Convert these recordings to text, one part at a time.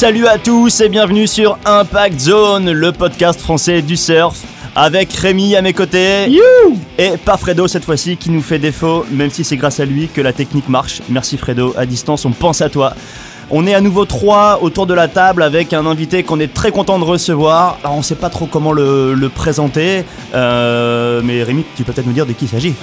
Salut à tous et bienvenue sur Impact Zone, le podcast français du surf. Avec Rémi à mes côtés et pas Fredo cette fois-ci qui nous fait défaut, même si c'est grâce à lui que la technique marche. Merci Fredo, à distance on pense à toi. On est à nouveau trois autour de la table avec un invité qu'on est très content de recevoir. Alors on sait pas trop comment le, le présenter, euh, mais Rémi, tu peux peut-être nous dire de qui il s'agit.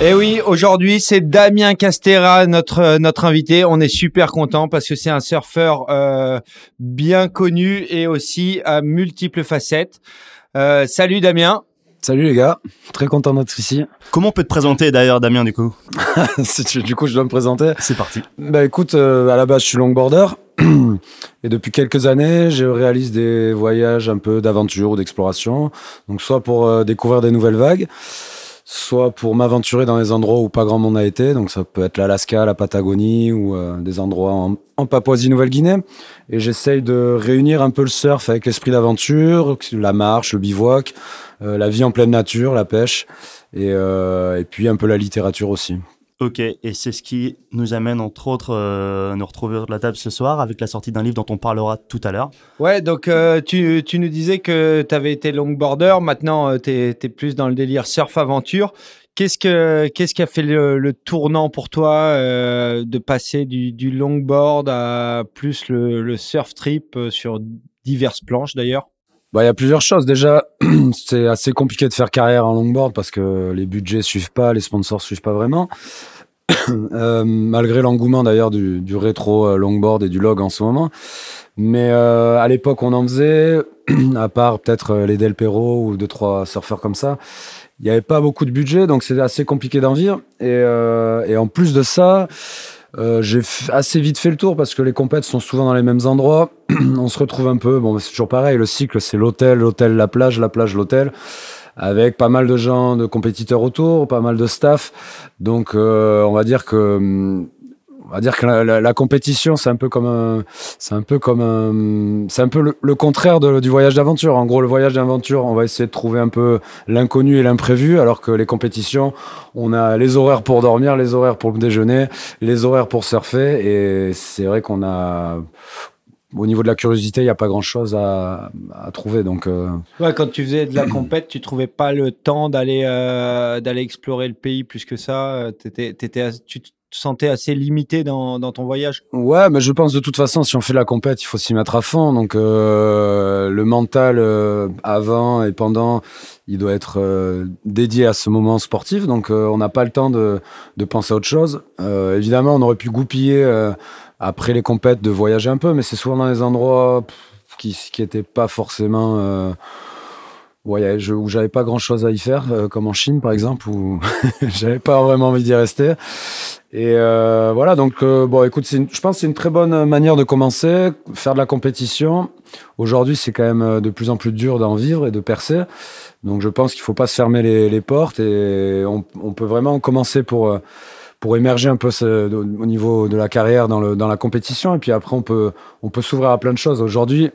Et Eh oui, aujourd'hui c'est Damien Castera, notre euh, notre invité. On est super content parce que c'est un surfeur euh, bien connu et aussi à multiples facettes. Euh, salut Damien. Salut les gars, très content d'être ici. Comment on peut te présenter d'ailleurs Damien du coup Si du coup je dois me présenter. C'est parti. Bah écoute, euh, à la base je suis longboarder et depuis quelques années je réalise des voyages un peu d'aventure ou d'exploration. Donc soit pour euh, découvrir des nouvelles vagues, soit pour m'aventurer dans des endroits où pas grand monde a été. Donc ça peut être l'Alaska, la Patagonie ou euh, des endroits en, en Papouasie-Nouvelle-Guinée. Et j'essaye de réunir un peu le surf avec l'esprit d'aventure, la marche, le bivouac, euh, la vie en pleine nature, la pêche et, euh, et puis un peu la littérature aussi. Ok, et c'est ce qui nous amène entre autres euh, nous retrouver autour de la table ce soir avec la sortie d'un livre dont on parlera tout à l'heure. Ouais, donc euh, tu, tu nous disais que tu avais été longboarder, maintenant euh, tu es, plus dans le délire surf aventure. Qu'est-ce que qu'est-ce qui a fait le, tournant pour toi euh, de passer du, du longboard à plus le, le surf trip euh, sur diverses planches d'ailleurs? Bah, il y a plusieurs choses. Déjà, c'est assez compliqué de faire carrière en longboard parce que les budgets suivent pas, les sponsors suivent pas vraiment. Euh, malgré l'engouement d'ailleurs du, rétro euh, longboard et du log en ce moment. Mais euh, à l'époque, on en faisait, à part peut-être les Del Perro ou deux trois surfeurs comme ça. Il n'y avait pas beaucoup de budget, donc c'est assez compliqué d'en vivre. Et en plus de ça, euh, j'ai assez vite fait le tour parce que les compètes sont souvent dans les mêmes endroits. on se retrouve un peu. Bon, c'est toujours pareil. Le cycle, c'est l'hôtel, l'hôtel, la plage, la plage, l'hôtel, avec pas mal de gens, de compétiteurs autour, pas mal de staff. Donc, euh, on va dire que, hum, on va dire que la, compétition, c'est un peu comme c'est un peu comme c'est un peu le, contraire du voyage d'aventure. En gros, le voyage d'aventure, on va essayer de trouver un peu l'inconnu et l'imprévu, alors que les compétitions, on a les horaires pour dormir, les horaires pour le déjeuner, les horaires pour surfer, et c'est vrai qu'on a, au niveau de la curiosité, il n'y a pas grand chose à, trouver. Donc, euh, quand tu faisais de la compète, tu trouvais pas le temps d'aller euh, d'aller explorer le pays plus que ça. euh, tu te sentais assez limité dans, ton voyage? Ouais, mais je pense de toute façon, si on fait la compète, il faut s'y mettre à fond. Donc euh, le mental euh, avant et pendant, il doit être euh, dédié à ce moment sportif. Donc on n'a pas le temps de, penser à autre chose. Évidemment, on aurait pu goupiller après les compètes de voyager un peu, mais c'est souvent dans des endroits qui qui étaient pas forcément Ouais, où j'avais pas grand chose à y faire, comme en Chine par exemple, où j'avais pas vraiment envie d'y rester. Et euh, voilà, donc euh, bon, écoute, une- je pense que c'est une très bonne manière de commencer, faire de la compétition. Aujourd'hui, c'est quand même euh, de plus en plus dur d'en vivre et de percer. Donc je pense qu'il faut pas se fermer les, les portes et on, on peut vraiment commencer pour euh, pour émerger un peu au niveau de la carrière dans le dans la compétition et puis après on peut on peut s'ouvrir à plein de choses. Aujourd'hui,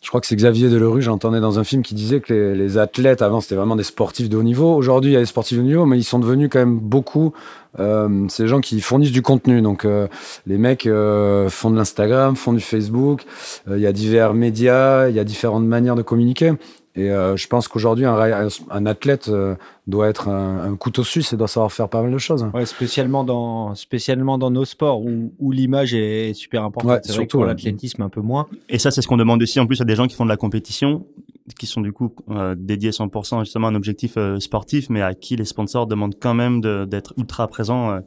je crois que c'est Xavier Delerue, j'entendais dans un film qui disait que les, athlètes avant c'était vraiment des sportifs de haut niveau. Aujourd'hui, il y a des sportifs de haut niveau, mais ils sont devenus quand même beaucoup. Euh, des gens qui fournissent du contenu. Donc euh, les mecs euh, font de l'Instagram, font du Facebook. Euh, Il y a divers médias, il y a différentes manières de communiquer. Et euh, je pense qu'aujourd'hui, un, athlète euh, doit être un, un couteau suisse et doit savoir faire pas mal de choses. Ouais, spécialement dans spécialement dans nos sports où, où l'image est super importante. Ouais, c'est surtout, pour ouais. l'athlétisme un peu moins. Et ça, c'est ce qu'on demande aussi en plus à des gens qui font de la compétition, qui sont du coup euh, dédiés 100% justement à un objectif euh, sportif, mais à qui les sponsors demandent quand même d'être ultra présents. euh.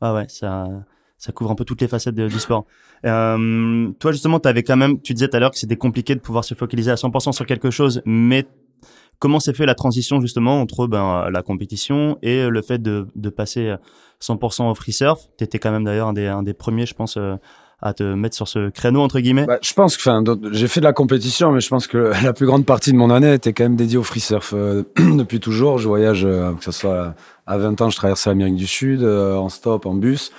Ah ouais, ça, ça couvre un peu toutes les facettes de- du sport. Euh, toi, justement, tu avais quand même, tu disais tout à l'heure que c'était compliqué de pouvoir se focaliser à 100% sur quelque chose, mais comment s'est fait la transition justement entre ben, la compétition et le fait de, passer 100% au free surf? Tu étais quand même d'ailleurs un des, premiers, je pense, euh, à te mettre sur ce créneau, entre guillemets. Bah, je pense que, enfin, j'ai fait de la compétition, mais je pense que la plus grande partie de mon année était quand même dédiée au free surf. Euh, depuis toujours, je voyage, que ce soit à 20 ans, je traversais l'Amérique du Sud, en stop, en bus.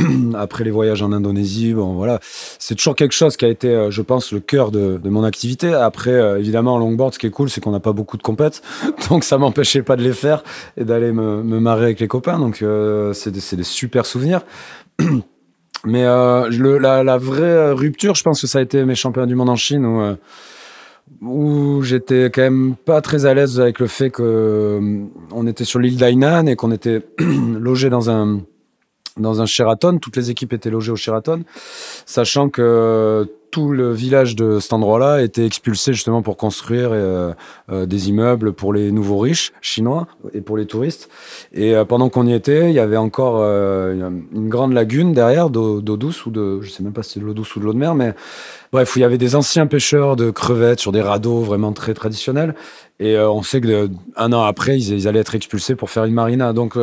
Après les voyages en Indonésie, bon voilà, c'est toujours quelque chose qui a été, euh, je pense, le cœur de, de mon activité. Après, euh, évidemment, en longboard, ce qui est cool, c'est qu'on n'a pas beaucoup de compètes, donc ça m'empêchait pas de les faire et d'aller me, me marrer avec les copains. Donc euh, c'est des, des super souvenirs. Mais le, la, la, vraie rupture, je pense que ça a été mes championnats du monde en Chine où, où j'étais quand même pas très à l'aise avec le fait que on était sur l'île d'Ainan et qu'on était logé dans un dans un Sheraton. Toutes les équipes étaient logées au Sheraton, sachant que tout le village de cet endroit-là était expulsé justement pour construire euh, euh, des immeubles pour les nouveaux riches chinois et pour les touristes. Et euh, pendant qu'on y était, il y avait encore une grande lagune derrière d'eau douce ou de, je sais même pas si c'est de l'eau douce ou de l'eau de mer, mais bref, où il y avait des anciens pêcheurs de crevettes sur des radeaux vraiment très traditionnels. Et on sait que un an après, ils, ils, allaient être expulsés pour faire une marina. Donc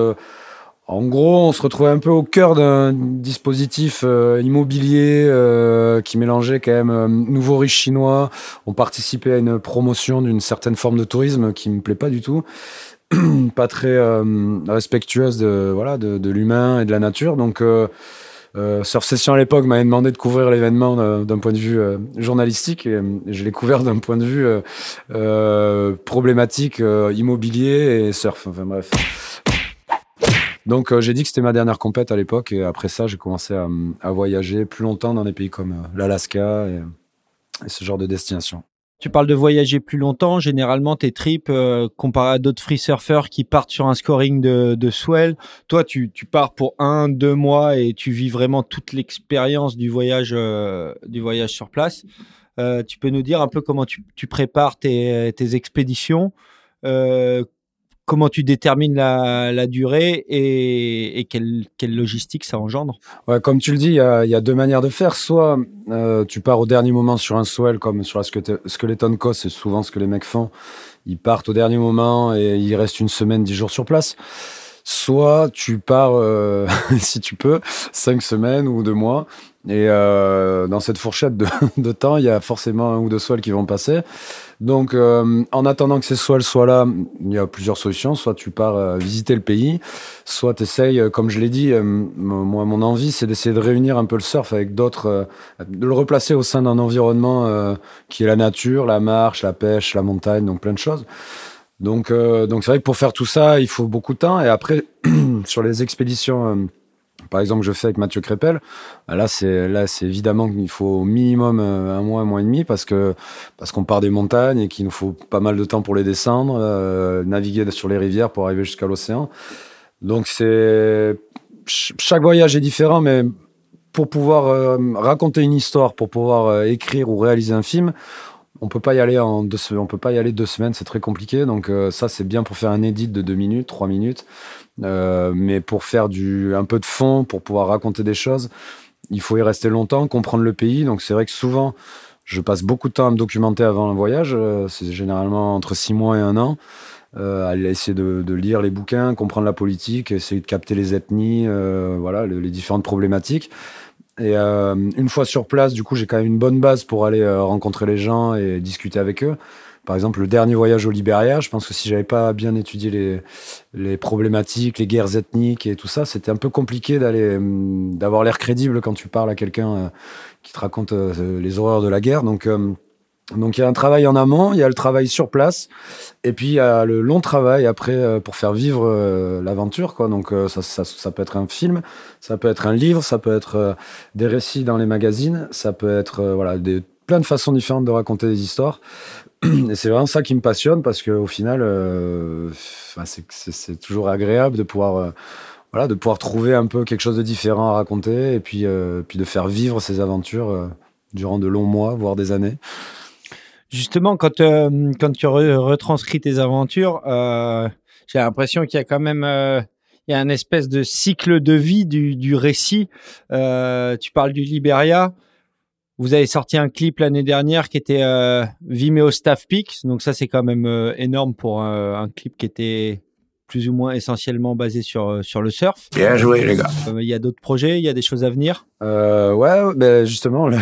en gros, on se retrouvait un peu au cœur d'un dispositif euh, immobilier euh, qui mélangeait quand même euh, nouveaux riches chinois. On participait à une promotion d'une certaine forme de tourisme qui me plaît pas du tout, pas très respectueuse de voilà de, l'humain et de la nature. Donc Surf Session à l'époque m'avait demandé de couvrir l'événement d'un point de vue journalistique et, je l'ai couvert d'un point de vue problématique immobilier et surf. Enfin bref. Donc euh, j'ai dit que c'était ma dernière compète à l'époque et après ça j'ai commencé à, voyager plus longtemps dans des pays comme euh, l'Alaska et, ce genre de destination. Tu parles de voyager plus longtemps. Généralement, tes trips, euh, comparé à d'autres free surfers qui partent sur un scoring de, swell, toi, tu, pars pour un, deux mois et tu vis vraiment toute l'expérience du voyage, du voyage sur place. tu peux nous dire un peu comment tu, prépares tes expéditions comment tu détermines la, durée et, quelle, logistique ça engendre? Comme tu le dis, il y, a, deux manières de faire. Soit euh, tu pars au dernier moment sur un swell, comme sur la Skeleton Coast, c'est souvent ce que les mecs font. Ils partent au dernier moment et il reste une semaine, dix jours sur place. Soit tu pars, euh, si tu peux, cinq semaines ou deux mois et euh, dans cette fourchette de, temps, il y a forcément un ou deux sols qui vont passer. Donc, euh, en attendant que ces sols soient là, il y a plusieurs solutions. Soit tu pars euh, visiter le pays, soit tu essayes, euh, comme je l'ai dit, moi, mon envie, c'est d'essayer de réunir un peu le surf avec d'autres, de le replacer au sein d'un environnement qui est la nature, la marche, la pêche, la montagne, donc plein de choses. Donc, donc c'est vrai que pour faire tout ça, il faut beaucoup de temps. Et après, sur les expéditions par exemple, je fais avec Mathieu Crépel. Là, c'est là, c'est évidemment qu'il faut au minimum euh, un mois, un mois et demi parce que parce qu'on part des montagnes et qu'il nous faut pas mal de temps pour les descendre, euh, naviguer sur les rivières pour arriver jusqu'à l'océan. Donc c'est chaque voyage est différent, mais pour pouvoir euh, raconter une histoire, pour pouvoir écrire ou réaliser un film, on peut pas y aller en deux on peut pas y aller deux semaines, c'est très compliqué. Donc ça, c'est bien pour faire un edit de deux minutes, trois minutes. Euh, mais pour faire du, un peu de fond, pour pouvoir raconter des choses, il faut y rester longtemps, comprendre le pays. Donc c'est vrai que souvent, je passe beaucoup de temps à me documenter avant un voyage. Euh, c'est généralement entre six mois et un an. Euh, à essayer de, de, lire les bouquins, comprendre la politique, essayer de capter les ethnies, euh, voilà, les, différentes problématiques. Et euh, une fois sur place, du coup, j'ai quand même une bonne base pour aller rencontrer les gens et discuter avec eux. Par exemple, le dernier voyage au Libéria, je pense que si j'avais pas bien étudié les, les problématiques, les guerres ethniques et tout ça, c'était un peu compliqué d'aller, hum, d'avoir l'air crédible quand tu parles à quelqu'un euh, qui te raconte euh, les horreurs de la guerre. Donc, euh, donc il y a un travail en amont, il y a le travail sur place, et puis il y a le long travail après pour faire vivre l'aventure. Quoi. Donc ça, ça, ça, peut être un film, ça peut être un livre, ça peut être des récits dans les magazines, ça peut être voilà des plein de façons différentes de raconter des histoires. Et c'est vraiment ça qui me passionne parce qu'au final, euh, c'est toujours agréable de pouvoir, euh, voilà, de pouvoir trouver un peu quelque chose de différent à raconter et puis, euh, puis de faire vivre ces aventures durant de longs mois, voire des années. Justement, quand, quand tu retranscris tes aventures, j'ai l'impression qu'il y a quand même il y a un espèce de cycle de vie du, du récit. tu parles du Liberia. Vous avez sorti un clip l'année dernière qui était euh, Vimeo Staff Peaks, donc ça c'est quand même euh, énorme pour euh, un clip qui était plus ou moins essentiellement basé sur euh, sur le surf. Bien joué les gars. Il y a d'autres projets, il y a des choses à venir? ouais, ben justement le,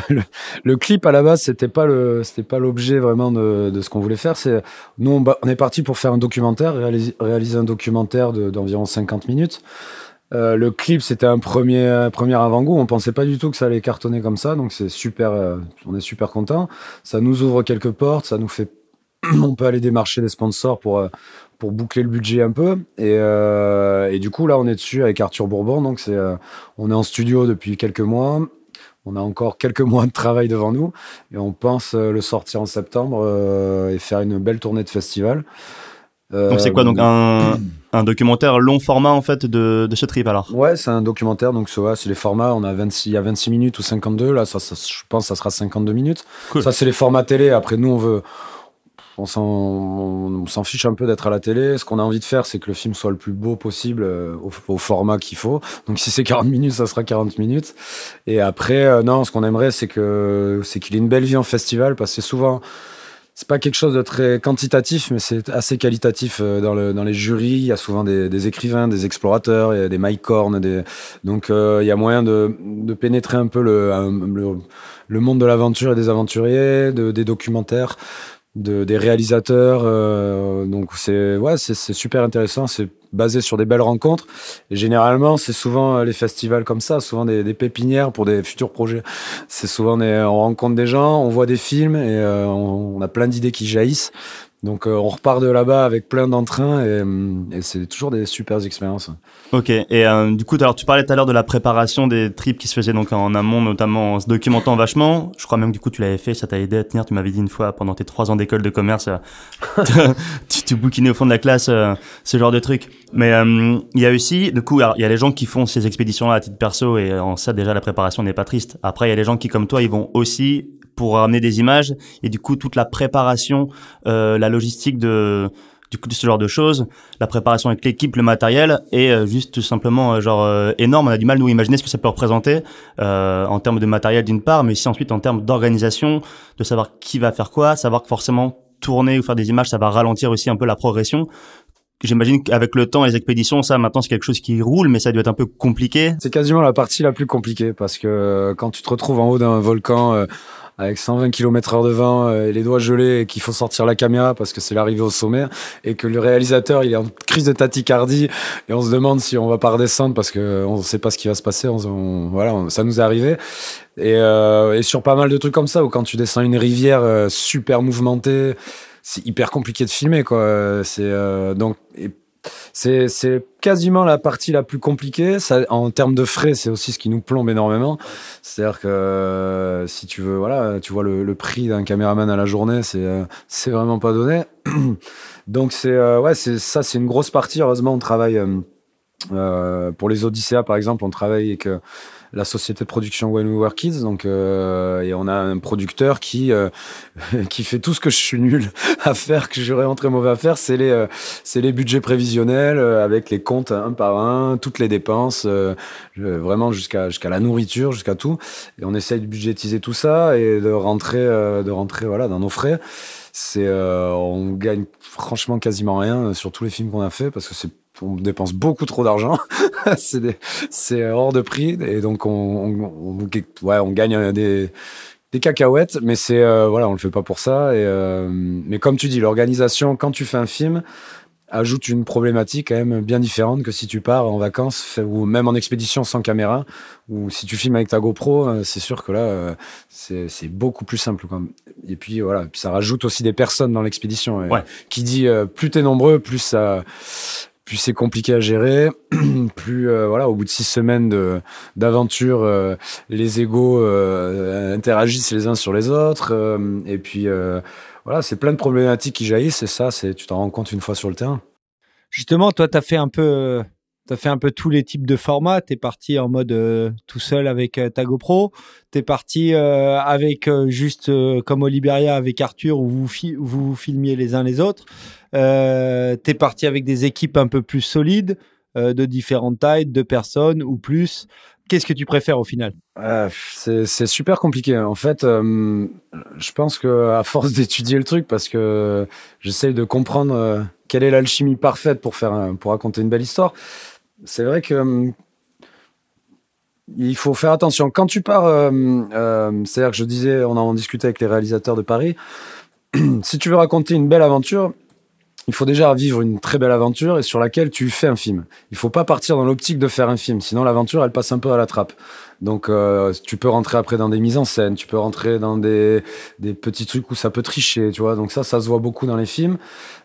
le, clip à la base c'était pas le c'était pas l'objet vraiment de, de ce qu'on voulait faire. C'est nous on, on, est parti pour faire un documentaire, réaliser, réaliser un documentaire d'environ 50 minutes. Euh, le clip, c'était un premier, premier avant-goût. On pensait pas du tout que ça allait cartonner comme ça, donc c'est super. Euh, on est super content. Ça nous ouvre quelques portes, ça nous fait on peut aller démarcher des sponsors pour, euh, pour boucler le budget un peu. Et, euh, et du coup, là, on est dessus avec Arthur Bourbon. Donc, c'est, euh, on est en studio depuis quelques mois. On a encore quelques mois de travail devant nous. Et on pense le sortir en septembre et faire une belle tournée de festival. donc, c'est quoi Donc, un, un, documentaire long format, en fait, de, de ce trip, alors? Ouais, c'est un documentaire. Donc, c'est les formats. On a 26, il y a 26 minutes ou 52. Là, ça, ça je pense que ça sera 52 minutes. Ça, c'est les formats télé. Après, nous, on veut on s'en fiche un peu d'être à la télé. Ce qu'on a envie de faire, c'est que le film soit le plus beau possible euh, au, format qu'il faut. Donc si c'est 40 minutes, ça sera 40 minutes. Et après, euh, non, ce qu'on aimerait, c'est que c'est qu'il ait une belle vie en festival, parce que souvent, c'est pas quelque chose de très quantitatif, mais c'est assez qualitatif euh, dans, le, dans les jurys. Il y a souvent des, écrivains, des explorateurs, des Mike donc il y a moyen de, pénétrer un peu le, monde de l'aventure et des aventuriers, de, des documentaires de, des réalisateurs. Euh, donc c'est ouais, c'est super intéressant. C'est basé sur des belles rencontres. Généralement, c'est souvent euh, les festivals comme ça, souvent des, des pépinières pour des futurs projets. C'est souvent des, on rencontre des gens, on voit des films et euh, on, a plein d'idées qui jaillissent. Donc on repart de là-bas avec plein d'entrain et, et c'est toujours des super expériences. Ok, et euh, du coup, alors tu parlais tout à l'heure de la préparation des trips qui se faisaient donc en amont, notamment en se documentant vachement. Je crois même que du coup tu l'avais fait, ça t'a aidé à tenir. Tu m'avais dit une fois pendant tes trois ans d'école de commerce, euh, tu, tu bouquinais au fond de la classe euh, ce genre de trucs. Mais il y a aussi, du coup, il y a les gens qui font ces expéditions-là à titre perso et en ça déjà la préparation n'est pas triste. Après, il y a les gens qui comme toi, ils vont aussi pour ramener des images et du coup toute la préparation, la logistique de du coup, ce genre de choses, la préparation avec l'équipe, le matériel, est euh, juste tout simplement euh, genre euh, énorme. On a du mal nous imaginer ce que ça peut représenter en termes de matériel d'une part, mais aussi ensuite en termes d'organisation, de savoir qui va faire quoi, savoir que forcément tourner ou faire des images, ça va ralentir aussi un peu la progression. J'imagine qu'avec le temps, les expéditions, ça maintenant c'est quelque chose qui roule, mais ça doit être un peu compliqué. C'est quasiment la partie la plus compliquée parce que quand tu te retrouves en haut d'un volcan avec 120 km heure de vent euh, et les doigts gelés et qu'il faut sortir la caméra parce que c'est l'arrivée au sommet et que le réalisateur il est en crise de tachycardie et on se demande si on va pas redescendre parce que on sait pas ce qui va se passer on, voilà ça nous est arrivé. Et, euh, et, sur pas mal de trucs comme ça où quand tu descends une rivière euh, super mouvementée c'est hyper compliqué de filmer quoi. C'est euh, donc c'est quasiment la partie la plus compliquée. Ça, en termes de frais, c'est aussi ce qui nous plombe énormément. C'est-à-dire que euh, si tu veux, voilà, tu vois le, prix d'un caméraman à la journée, c'est, euh, vraiment pas donné. Donc c'est, euh, ouais, ça, c'est une grosse partie. Heureusement, on travaille pour les Odyssea, par exemple, on travaille avec la société de production When We Were Kids. Donc, euh, et on a un producteur qui euh, qui fait tout ce que je suis nul à faire, que j'aurais rentré mauvais à faire. C'est les euh, c'est les budgets prévisionnels euh, avec les comptes un par un, toutes les dépenses, vraiment jusqu'à jusqu'à la nourriture, jusqu'à tout. Et on essaye de budgétiser tout ça et de rentrer de rentrer voilà dans nos frais. C'est on gagne franchement quasiment rien sur tous les films qu'on a fait parce que c'est on dépense beaucoup trop d'argent. c'est hors de prix et donc on, on, ouais, on gagne des, des cacahuètes, mais c'est euh, voilà, on le fait pas pour ça. Et, euh, mais comme tu dis, l'organisation quand tu fais un film ajoute une problématique quand même bien différente que si tu pars en vacances ou même en expédition sans caméra ou si tu filmes avec ta GoPro, euh, c'est sûr que là c'est beaucoup plus simple. Quoi. Et puis voilà, ça rajoute aussi des personnes dans l'expédition. Ouais. Qui dit plus t'es nombreux, plus ça plus c'est compliqué à gérer, plus euh, voilà, au bout de six semaines de d'aventure, euh, les égaux euh, interagissent les uns sur les autres, et puis voilà, c'est plein de problématiques qui jaillissent, et ça, c'est tu t'en rends compte une fois sur le terrain. Justement, toi, tu as fait un peu tu as fait un peu tous les types de formats. Tu es parti en mode tout seul avec ta GoPro. Tu es parti avec juste comme au Liberia avec Arthur où vous, vous, filmiez les uns les autres. Euh, tu es parti avec des équipes un peu plus solides, euh, de différentes tailles, de personnes ou plus. Qu'est-ce que tu préfères au final? Euh, C'est super compliqué. En fait, euh, je pense que à force d'étudier le truc, parce que j'essaye de comprendre quelle est l'alchimie parfaite pour faire pour raconter une belle histoire. C'est vrai que il faut faire attention. Quand tu pars, c'est-à-dire que je disais, on en discutait avec les réalisateurs de Paris. si tu veux raconter une belle aventure, il faut déjà vivre une très belle aventure et sur laquelle tu fais un film. Il faut pas partir dans l'optique de faire un film, sinon l'aventure elle passe un peu à la trappe. Donc euh, tu peux rentrer après dans des mises en scène, tu peux rentrer dans des, des petits trucs où ça peut tricher, tu vois. Donc ça, ça se voit beaucoup dans les films.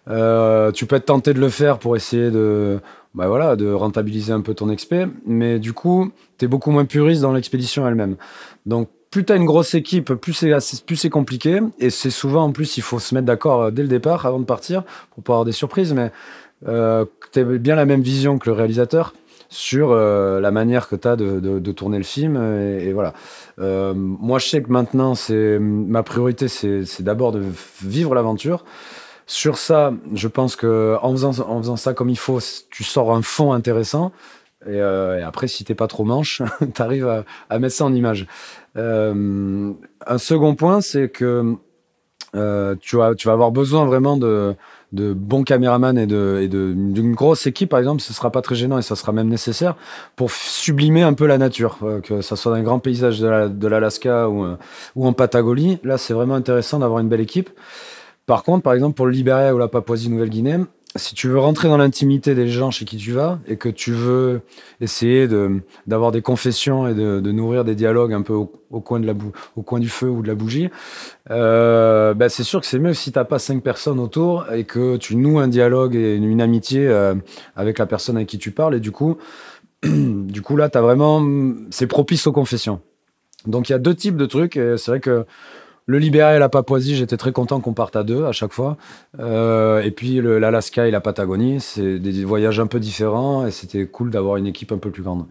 Euh, tu peux être tenté de le faire pour essayer de, bah voilà, de rentabiliser un peu ton expé, mais du coup, tu es beaucoup moins puriste dans l'expédition elle-même. Donc plus tu as une grosse équipe, plus c'est compliqué et c'est souvent en plus il faut se mettre d'accord euh, dès le départ avant de partir pour pas avoir des surprises mais euh, tu as bien la même vision que le réalisateur sur euh, la manière que tu as de, de, de, tourner le film. Et, voilà. Euh, moi, je sais que maintenant, c'est ma priorité, c'est d'abord de vivre l'aventure. Sur ça, je pense que en faisant, en faisant ça comme il faut, tu sors un fond intéressant. Et, euh, et après, si t'es pas trop manche, tu arrives à, mettre ça en image. Euh, un second point, c'est que euh, tu, vas, avoir besoin vraiment de, bons caméramans et de d'une grosse équipe par exemple ce sera pas très gênant et ça sera même nécessaire pour sublimer un peu la nature que ça soit dans un grand paysage de l'Alaska ou ou en Patagonie là c'est vraiment intéressant d'avoir une belle équipe par contre par exemple pour le Libéria ou la Papouasie-Nouvelle-Guinée si tu veux rentrer dans l'intimité des gens chez qui tu vas et que tu veux essayer d'avoir des confessions et de, nourrir des dialogues un peu au, coin de la au coin du feu ou de la bougie, euh, bah c'est sûr que c'est mieux si t'as pas cinq personnes autour et que tu noues un dialogue et une, amitié euh, avec la personne avec qui tu parles et du coup du coup là vraiment c'est propice aux confessions. Donc il y a deux types de trucs et c'est vrai que le Libéria et la Papouasie, j'étais très content qu'on parte à deux à chaque fois. Euh, et puis l'Alaska et la Patagonie, c'est des voyages un peu différents et c'était cool d'avoir une équipe un peu plus grande.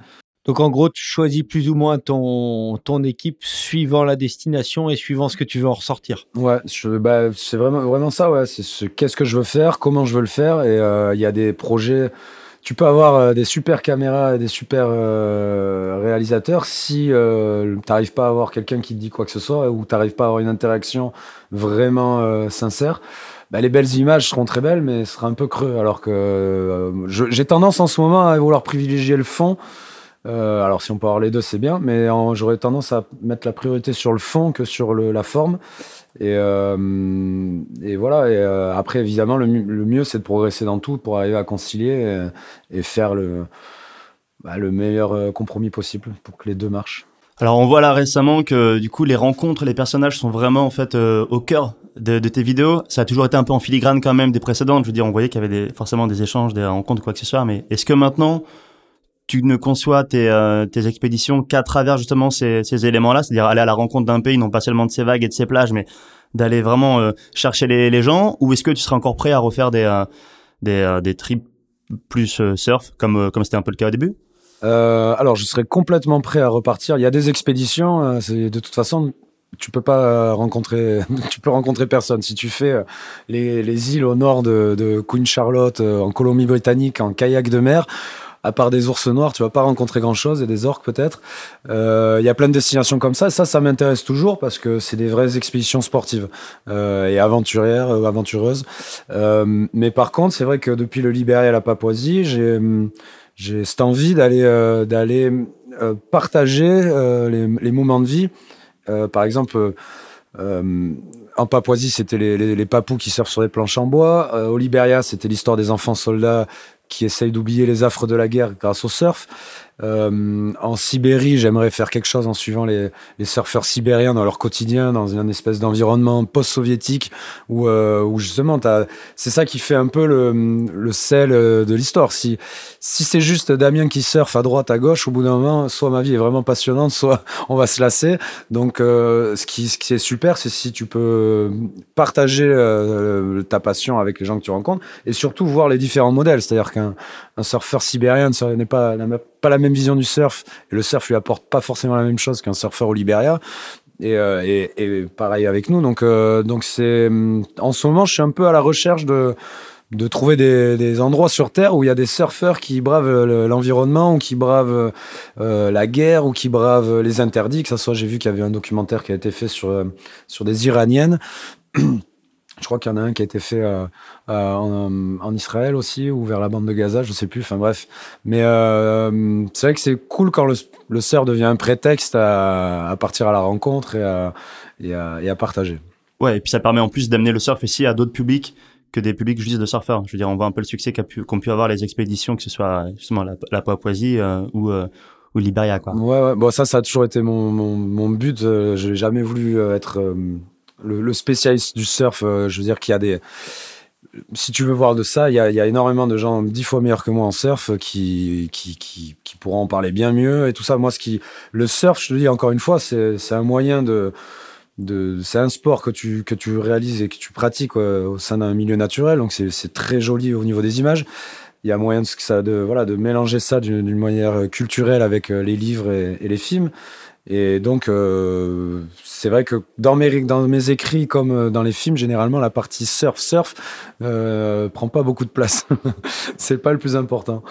Donc en gros, tu choisis plus ou moins ton, ton équipe suivant la destination et suivant ce que tu veux en ressortir. Ouais, bah, c'est vraiment, vraiment ça, ouais. C'est ce, qu'est-ce que je veux faire, comment je veux le faire. Et euh, il y a des projets tu peux avoir euh, des super caméras et des super euh, réalisateurs si euh, tu n'arrives pas à avoir quelqu'un qui te dit quoi que ce soit ou tu n'arrives pas à avoir une interaction vraiment euh, sincère. Bah, les belles images seront très belles, mais ce sera un peu creux. Alors que euh, j'ai tendance en ce moment à vouloir privilégier le fond. alors si on peut avoir les deux, c'est bien, mais j'aurais tendance à mettre la priorité sur le fond que sur le, la forme. Et, euh, et voilà. Et euh, après, évidemment, le, mieux, c'est de progresser dans tout pour arriver à concilier et, faire le, bah, le meilleur euh, compromis possible pour que les deux marchent. Alors, on voit là récemment que du coup, les rencontres, les personnages sont vraiment en fait au cœur de, tes vidéos. Ça a toujours été un peu en filigrane quand même des précédentes. Je veux dire, on voyait qu'il y avait forcément des échanges, des rencontres, quoi que ce soit. Mais est-ce que maintenant, tu ne conçois tes, euh, tes expéditions qu'à travers justement ces, éléments-là, c'est-à-dire aller à la rencontre d'un pays, non pas seulement de ses vagues et de ses plages, mais d'aller vraiment euh, chercher les, gens, ou est-ce que tu serais encore prêt à refaire des, euh, trips plus surf, comme c'était un peu le cas au début? Alors, je serais complètement prêt à repartir. Il y a des expéditions, de toute façon tu peux pas rencontrer, personne. Si tu fais les, les îles au nord de, de Queen Charlotte, en Colombie-Britannique, en kayak de mer, à part des ours noirs, tu vas pas rencontrer grand chose et des orques peut-être. Il euh, y a plein de destinations comme ça. Ça, ça m'intéresse toujours parce que c'est des vraies expéditions sportives euh, et aventurières, euh, aventureuses. Euh, mais par contre, c'est vrai que depuis le Libéria à la Papouasie, j'ai j'ai cette envie d'aller partager les, moments de vie. par exemple. en Papouasie, c'était les, papous qui surfent sur les planches en bois. au Libéria, c'était l'histoire des enfants soldats qui essaye d'oublier les affres de la guerre grâce au surf. Euh, en Sibérie, j'aimerais faire quelque chose en suivant les, les surfeurs sibériens dans leur quotidien, dans une espèce d'environnement post-soviétique où, euh, où justement, c'est ça qui fait un peu le, le sel euh, de l'histoire. Si, si c'est juste Damien qui surfe à droite, à gauche, au bout d'un moment, soit ma vie est vraiment passionnante, soit on va se lasser. Donc, euh, ce, qui, ce qui est super, c'est si tu peux partager euh, ta passion avec les gens que tu rencontres et surtout voir les différents modèles. C'est-à-dire qu'un un surfeur sibérien n'est pas, pas la même vision du surf et le surf lui apporte pas forcément la même chose qu'un surfeur au Libéria. Et, euh, et, pareil avec nous. Donc, euh, donc c'est en ce moment, je suis un peu à la recherche de de trouver des, des endroits sur Terre où il y a des surfeurs qui bravent l'environnement ou qui bravent euh, la guerre ou qui bravent les interdits. Que ça soit, j'ai vu qu'il y avait un documentaire qui a été fait sur sur des Iraniennes. Je crois qu'il y en a un qui a été fait euh, euh, en, en, Israël aussi, ou vers la bande de Gaza, je sais plus. Enfin bref. Mais euh, c'est vrai que c'est cool quand le, le surf devient un prétexte à, à, partir à la rencontre et à, et à, et à partager. Ouais, et puis ça permet en plus d'amener le surf ici à d'autres publics que des publics juste de surfeurs. Je veux dire, on voit un peu le succès qu'ont pu, pu avoir les expéditions, que ce soit justement la, la Papouasie euh, ou euh, ou Liberia quoi. Ouais, ouais, bon ça ça a toujours été mon mon, mon but. Euh, j'ai jamais voulu être le, spécialiste du surf. je veux dire qu'il y a des si tu veux voir de ça, il y a, énormément de gens dix fois meilleurs que moi en surf qui, qui, pourront en parler bien mieux et tout ça. Moi, ce qui, le surf, je te dis encore une fois, c'est un moyen de, de c'est un sport que tu, que tu réalises et que tu pratiques au sein d'un milieu naturel. Donc, c'est très joli au niveau des images. Il y a moyen de, voilà, de mélanger ça d'une manière culturelle avec euh, les livres et les films. Et donc, euh, c'est vrai que dans mes, écrits, comme euh, dans les films, généralement, la partie surf-surf euh, prend pas beaucoup de place. c'est pas le plus important.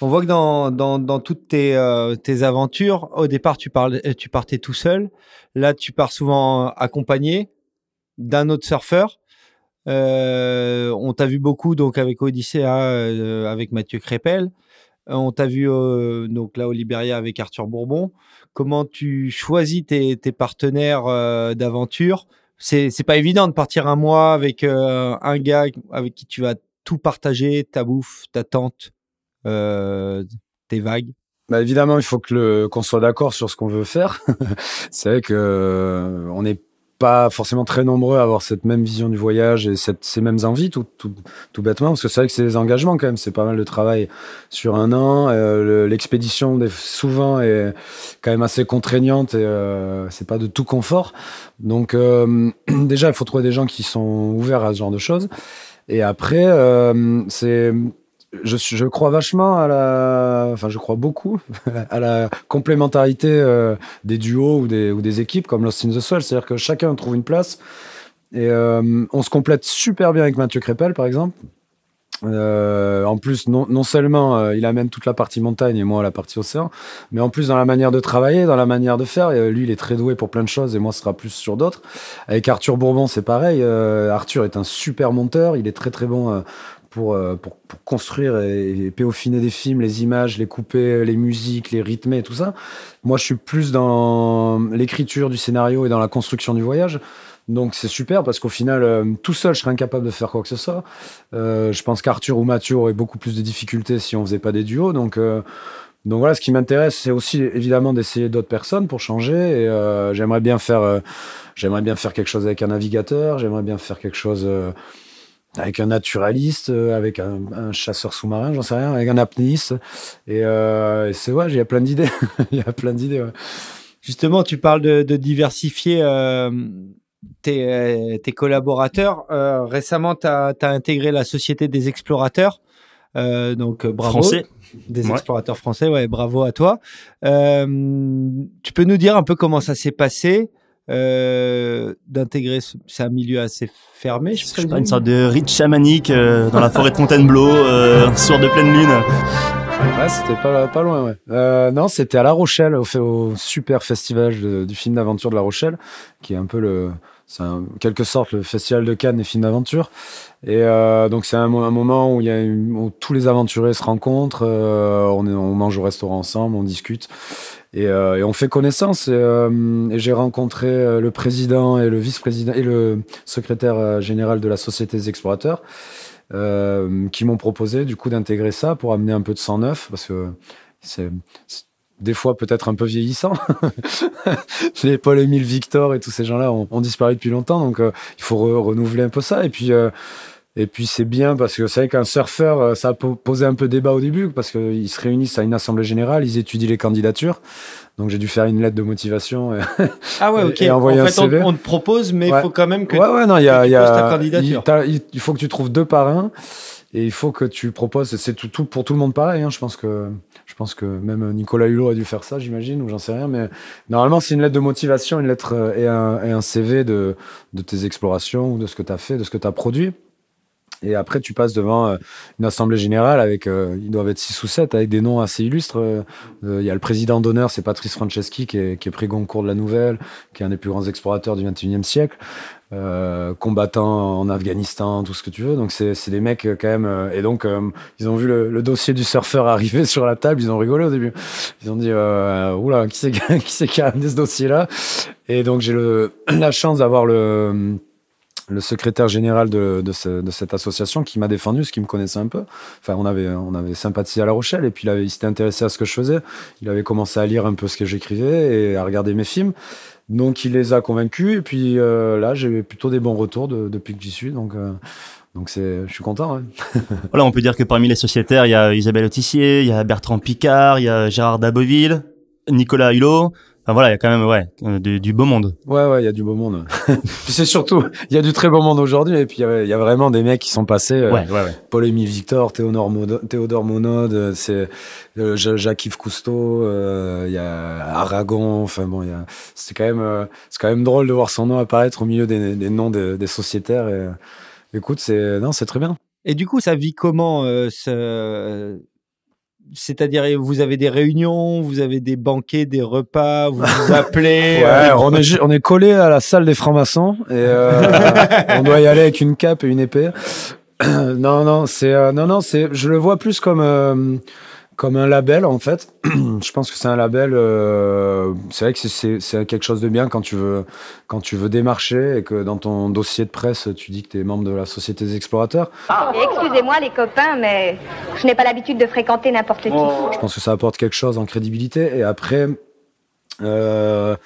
On voit que dans, toutes tes, euh, tes aventures, au départ, tu, partais tout seul. Là, tu pars souvent accompagné d'un autre surfeur. On t'a vu beaucoup donc avec Odyssea, euh, avec Mathieu Crépel. On t'a vu donc là au Liberia avec Arthur Bourbon comment tu choisis tes, partenaires euh, d'aventure. C'est, pas évident de partir un mois avec euh, un gars avec qui tu vas tout partager, ta bouffe, ta tente, euh, tes vagues. Bah évidemment, il faut que qu'on soit d'accord sur ce qu'on veut faire. c'est vrai que on est pas forcément très nombreux à avoir cette même vision du voyage et ces mêmes envies, tout, tout, tout bêtement, parce que c'est vrai que c'est des engagements quand même, c'est pas mal de travail sur un an. Euh, L'expédition, souvent, est quand même assez contraignante et euh, c'est pas de tout confort. Donc, euh, déjà, il faut trouver des gens qui sont ouverts à ce genre de choses. Et après, c'est je, crois vachement à la, enfin je crois beaucoup à la complémentarité euh, des duos ou des, équipes comme Lost in the Soul, c'est-à-dire que chacun trouve une place et euh, on se complète super bien avec Mathieu Crépel par exemple. Euh, en plus, non, seulement il amène toute la partie montagne et moi la partie océan, mais en plus dans la manière de travailler, dans la manière de faire. Lui, il est très doué pour plein de choses et moi, ce sera plus sur d'autres. Avec Arthur Bourbon, c'est pareil. Arthur est un super monteur. Il est très très bon pour, euh, pour, pour, construire et, et, péaufiner des films, les images, les couper, les musiques, les rythmer, tout ça. Moi, je suis plus dans l'écriture du scénario et dans la construction du voyage. Donc c'est super parce qu'au final, euh, tout seul, je serais incapable de faire quoi que ce soit. Euh, je pense qu'Arthur ou Mathieu auraient beaucoup plus de difficultés si on faisait pas des duos. Donc euh, donc voilà, ce qui m'intéresse, c'est aussi évidemment d'essayer d'autres personnes pour changer. Et euh, j'aimerais bien faire, j'aimerais bien faire quelque chose avec un navigateur. J'aimerais bien faire quelque chose avec un naturaliste, euh, avec un, un chasseur sous-marin, j'en sais rien, avec un apnéiste. Et, euh, c'est ouais, il y a plein d'idées. Il y a plein d'idées. Ouais. Justement, tu parles de, de diversifier euh, tes, tes, collaborateurs. Euh, récemment, tu as, as, intégré la Société des explorateurs. donc, bravo. Français. Des ouais. explorateurs français, ouais, bravo à toi. tu peux nous dire un peu comment ça s'est passé euh, d'intégrer c'est un milieu assez fermé je, je sais pas une sorte de rite chamanique euh, dans la forêt de Fontainebleau euh, un soir de pleine lune. Ouais c'était pas, pas loin ouais. Euh, non c'était à La Rochelle au, au super festival de, du film d'aventure de La Rochelle qui est un peu le c'est en quelque sorte le festival de Cannes des films d'aventure. Et euh, donc c'est un, un, moment où il y a une, où tous les aventuriers se rencontrent euh, on, est, on mange au restaurant ensemble on discute et, euh, et, on fait connaissance. Et, euh, et j'ai rencontré euh, le président et le vice-président et le secrétaire euh, général de la Société des explorateurs, euh, qui m'ont proposé du coup d'intégrer ça pour amener un peu de sang neuf, parce que c'est des fois peut-être un peu vieillissant. les Paul-Émile Victor et tous ces gens-là ont, disparu depuis longtemps, donc euh, il faut re renouveler un peu ça. Et puis et puis c'est bien parce que c'est vrai qu'un surfeur, euh, ça a posé un peu débat au début parce qu'ils se réunissent à une assemblée générale, ils étudient les candidatures. Donc j'ai dû faire une lettre de motivation. Et, ah ouais, ok. Et envoyer en fait, un CV. On, on, te propose, mais il ouais. faut quand même que, ouais, ouais, non, y a, tu y a, ta candidature. Il, il, faut que tu trouves deux parrains et il faut que tu proposes. C'est tout, tout, pour tout le monde pareil. Hein, je pense que je pense que même Nicolas Hulot a dû faire ça, j'imagine, ou j'en sais rien. Mais normalement, c'est une lettre de motivation, une lettre euh, et un, et un CV de, de tes explorations ou de ce que tu as fait, de ce que tu as produit. Et après, tu passes devant euh, une assemblée générale avec, euh, ils doivent être six ou sept, avec des noms assez illustres. Il euh, y a le président d'honneur, c'est Patrice Franceschi, qui est, qui est Goncourt de la Nouvelle, qui est un des plus grands explorateurs du 21e siècle, euh, combattant en Afghanistan, tout ce que tu veux. Donc c'est des mecs quand même. et donc ils ont vu le, le, dossier du surfeur arriver sur la table, ils ont rigolé au début. Ils ont dit, oula, qui c'est qui, qui a amené ce dossier-là? Et donc j'ai la chance d'avoir le le secrétaire général de, de, cette association qui m'a défendu, ce qui me connaissait un peu. Enfin, on avait, on avait à La Rochelle et puis il, s'était intéressé à ce que je faisais. Il avait commencé à lire un peu ce que j'écrivais et à regarder mes films. Donc il les a convaincus et puis euh, là j'ai plutôt des bons retours depuis que j'y suis. Donc euh, donc c'est, je suis content. voilà, on peut dire que parmi les sociétaires, il y a Isabelle Autissier, il y a Bertrand Picard, il y a Gérard Daboville, Nicolas Hulot. Enfin voilà, il y a quand même ouais euh, du, beau monde. Ouais ouais, il y a du beau monde. puis c'est surtout, il y a du très beau monde aujourd'hui et puis il y, a vraiment des mecs qui sont passés. Euh, ouais, ouais, ouais. Paul-Émile Victor, Théodore Monod, Théodore Monod, c'est euh, Jacques-Yves Cousteau, il y a Aragon. Enfin bon, il y a, c'est quand même, c'est quand même drôle de voir son nom apparaître au milieu des, des noms des, des sociétaires. Et, écoute, c'est non, c'est très bien. Et du coup, ça vit comment ce, c'est-à-dire, vous avez des réunions, vous avez des banquets, des repas, vous vous appelez. ouais, on est on est collé à la salle des francs-maçons et euh, on doit y aller avec une cape et une épée. non, non, c'est euh, non, non, c'est. Je le vois plus comme euh, comme un label en fait. je pense que c'est un label. Euh, c'est vrai que c'est quelque chose de bien quand tu veux quand tu veux démarcher et que dans ton dossier de presse tu dis que tu es membre de la Société des Explorateurs. Excusez-moi les copains, mais je n'ai pas l'habitude de fréquenter n'importe qui. Je pense que ça apporte quelque chose en crédibilité et après. Euh,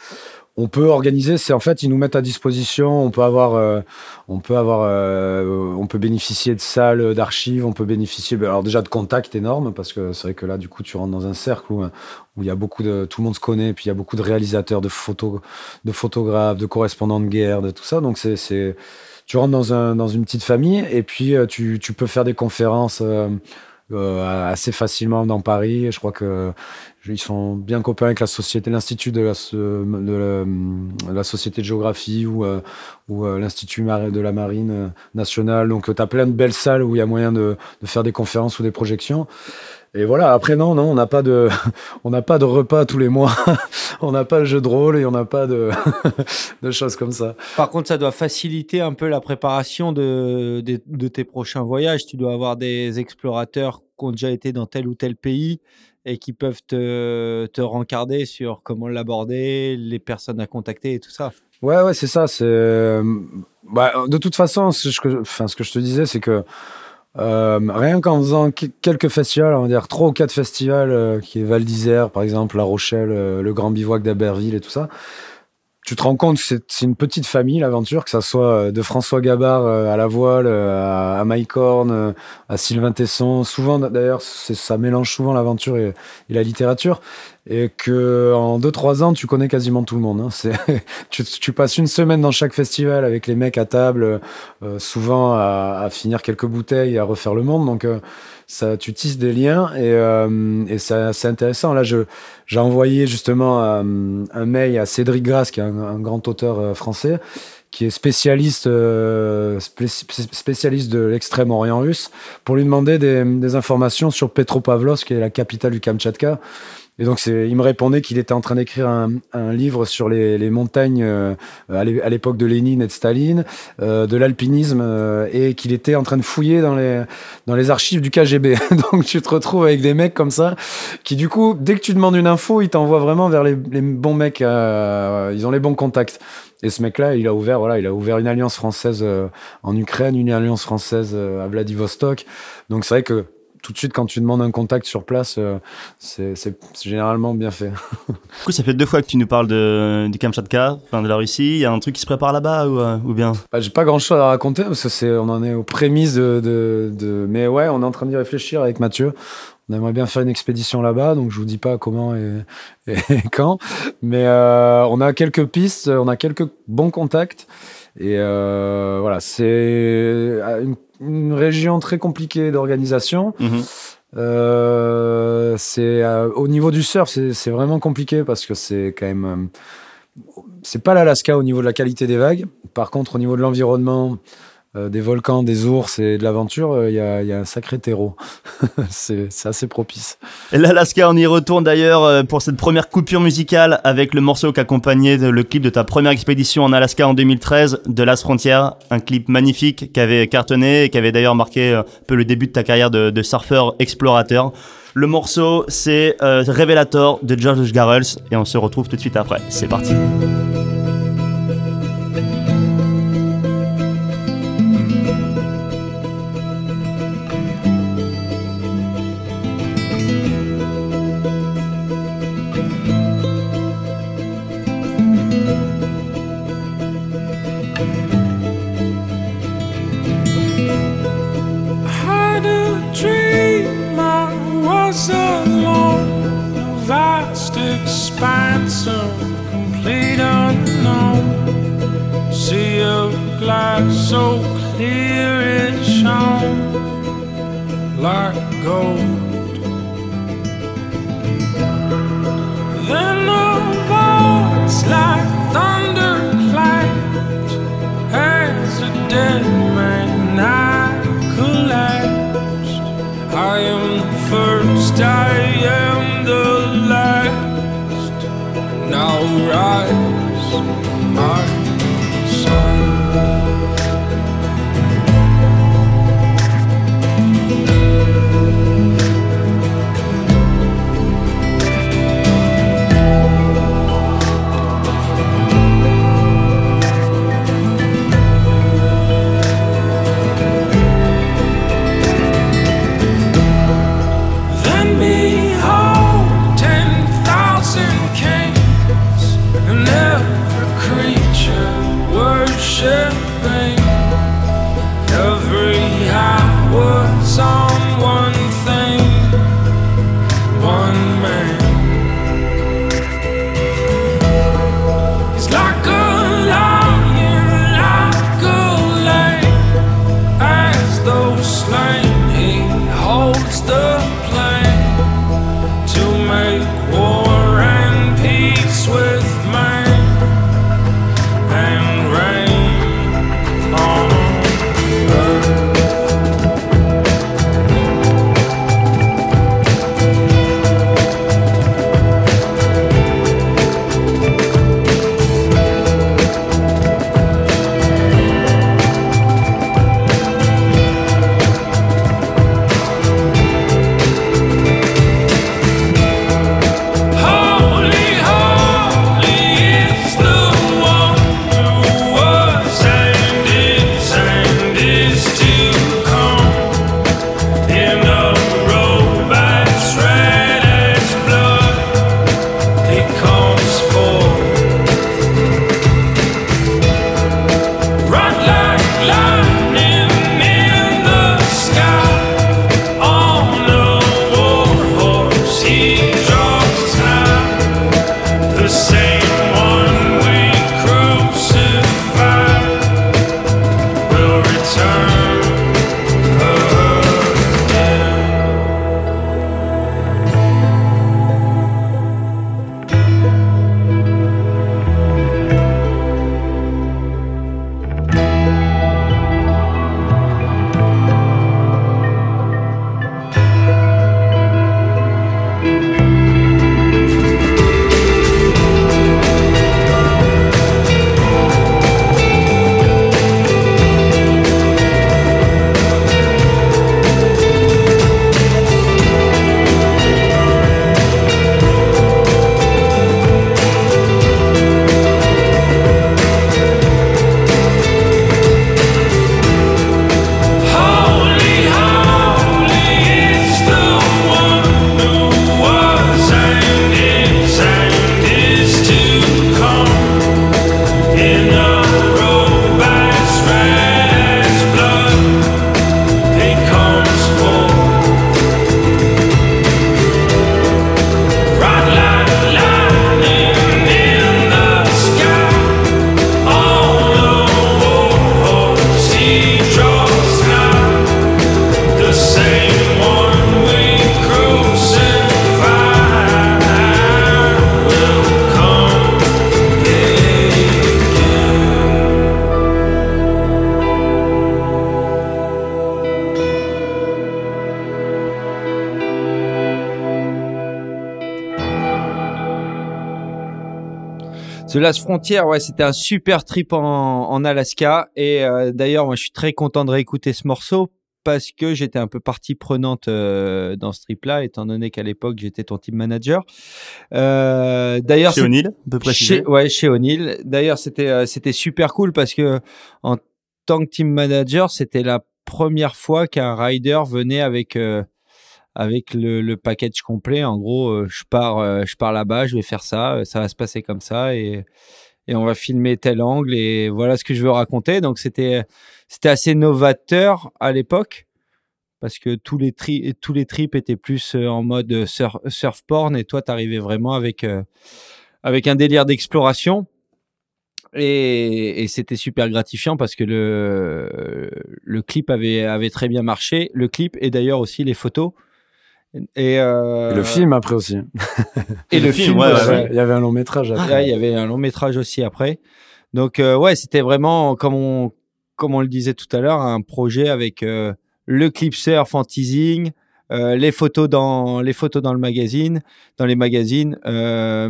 on peut organiser, c'est en fait ils nous mettent à disposition, on peut avoir, euh, on peut avoir, euh, on peut bénéficier de salles d'archives, on peut bénéficier, alors déjà de contacts énormes parce que c'est vrai que là du coup tu rentres dans un cercle où, où il y a beaucoup de, tout le monde se connaît, puis il y a beaucoup de réalisateurs, de photos, de photographes, de correspondants de guerre, de tout ça, donc c'est, c'est, tu rentres dans un, dans une petite famille et puis euh, tu, tu peux faire des conférences. Euh, assez facilement dans Paris. Je crois que ils sont bien copains avec la société, l'institut de la, société de géographie ou, euh, euh, l'institut de la marine nationale. Donc, tu as plein de belles salles où il y a moyen de, faire des conférences ou des projections. Et voilà. Après, non, non, on n'a pas de, on n'a pas de repas tous les mois. on n'a pas le jeu de rôle et on n'a pas de, choses comme ça. Par contre, ça doit faciliter un peu la préparation de tes prochains voyages. Tu dois avoir des explorateurs qui ont déjà été dans tel ou tel pays et qui peuvent te, te rencarder sur comment l'aborder, les personnes à contacter et tout ça. Ouais, ouais, c'est ça. Euh, bah, de toute façon, ce que, enfin, ce que je te disais, c'est que euh, rien qu'en faisant quelques festivals, on va dire trois ou quatre festivals, euh, qui est Val d'Isère, par exemple, La Rochelle, le Grand Bivouac d'Aberville et tout ça, tu te rends compte que c'est une petite famille l'aventure, que ça soit euh, de François Gabard euh, à la voile, euh, à, Horn, à Sylvain Tesson. Souvent d'ailleurs, ça mélange souvent l'aventure et, la littérature, et que en deux trois ans, tu connais quasiment tout le monde. Hein. C'est, tu, tu, passes une semaine dans chaque festival avec les mecs à table, souvent à, à, finir quelques bouteilles, à refaire le monde. Donc ça, tu tisses des liens et, euh, et c'est intéressant. Là, j'ai envoyé justement euh, un mail à Cédric Grasse, qui est un, grand auteur euh, français, qui est spécialiste, spécialiste de l'extrême-orient russe, pour lui demander des, des informations sur Petropavlovsk, qui est la capitale du Kamtchatka. Et donc, il me répondait qu'il était en train d'écrire un, un, livre sur les, les montagnes euh, à l'époque de Lénine et de Staline, euh, de l'alpinisme, euh, et qu'il était en train de fouiller dans les, dans les archives du KGB. donc, tu te retrouves avec des mecs comme ça, qui du coup, dès que tu demandes une info, ils t'envoient vraiment vers les, les, bons mecs, ils ont les bons contacts. Et ce mec-là, il a ouvert, voilà, il a ouvert une alliance française en Ukraine, une alliance française à Vladivostok. Donc, c'est vrai que tout de suite, quand tu demandes un contact sur place, euh, c'est généralement bien fait. du coup, ça fait deux fois que tu nous parles de, du Kamchatka, enfin de la Russie. Il y a un truc qui se prépare là-bas ou, euh, ou, bien? Bah, J'ai pas grand-chose à raconter parce que c'est, on en est aux prémices de, de, Mais ouais, on est en train d'y réfléchir avec Mathieu. On aimerait bien faire une expédition là-bas, donc je vous dis pas comment et, et quand. Mais euh, on a quelques pistes, on a quelques bons contacts. Et voilà, c'est une une région très compliquée d'organisation. Mhm. Euh, c'est euh, au niveau du surf, c'est vraiment compliqué parce que c'est quand même euh, c'est pas l'Alaska au niveau de la qualité des vagues. Par contre, au niveau de l'environnement, euh, des volcans, des ours et de l'aventure, euh, il y, a, un sacré terreau. c'est assez propice. Et l'Alaska, on y retourne d'ailleurs euh, pour cette première coupure musicale avec le morceau qui accompagnait le clip de ta première expédition en Alaska en 2013, De Las Frontières, un clip magnifique qui avait cartonné et qui avait d'ailleurs marqué un peu le début de ta carrière de, de surfeur explorateur. Le morceau, c'est euh, Revelator de George Garrels et on se retrouve tout de suite après. C'est parti. Sky so clear it shone like gold. Then a voice like thunder clapped as a dead man I collapsed. I am the first, I am the last. Now rise, my The Last Frontier, ouais, c'était un super trip en, en Alaska. Et euh, d'ailleurs, moi, je suis très content de réécouter ce morceau parce que j'étais un peu partie prenante euh, dans ce trip-là, étant donné qu'à l'époque, j'étais ton team manager. Euh, d'ailleurs, Chez O'Neill, on peut préciser. chez, ouais, chez O'Neill. D'ailleurs, c'était euh, c'était super cool parce que en tant que team manager, c'était la première fois qu'un rider venait avec euh, avec le, le package complet. En gros, euh, je pars euh, je pars là-bas, je vais faire ça, euh, ça va se passer comme ça et et on va filmer tel angle et voilà ce que je veux raconter. Donc c'était c'était assez novateur à l'époque parce que tous les tri tous les trips étaient plus en mode surf, surf porn et toi t'arrivais vraiment avec avec un délire d'exploration. Et, et c'était super gratifiant parce que le, le clip avait, avait très bien marché. Le clip et d'ailleurs aussi les photos. Et, euh, Et le film après aussi. Et le, le film, film, ouais, ouais, il, y ouais. avait, il y avait un long métrage après. Là, il y avait un long métrage aussi après. Donc euh, ouais, c'était vraiment comme on comme on le disait tout à l'heure, un projet avec euh, le clip surf en teasing, euh, les photos dans les photos dans le magazine, dans les magazines, euh,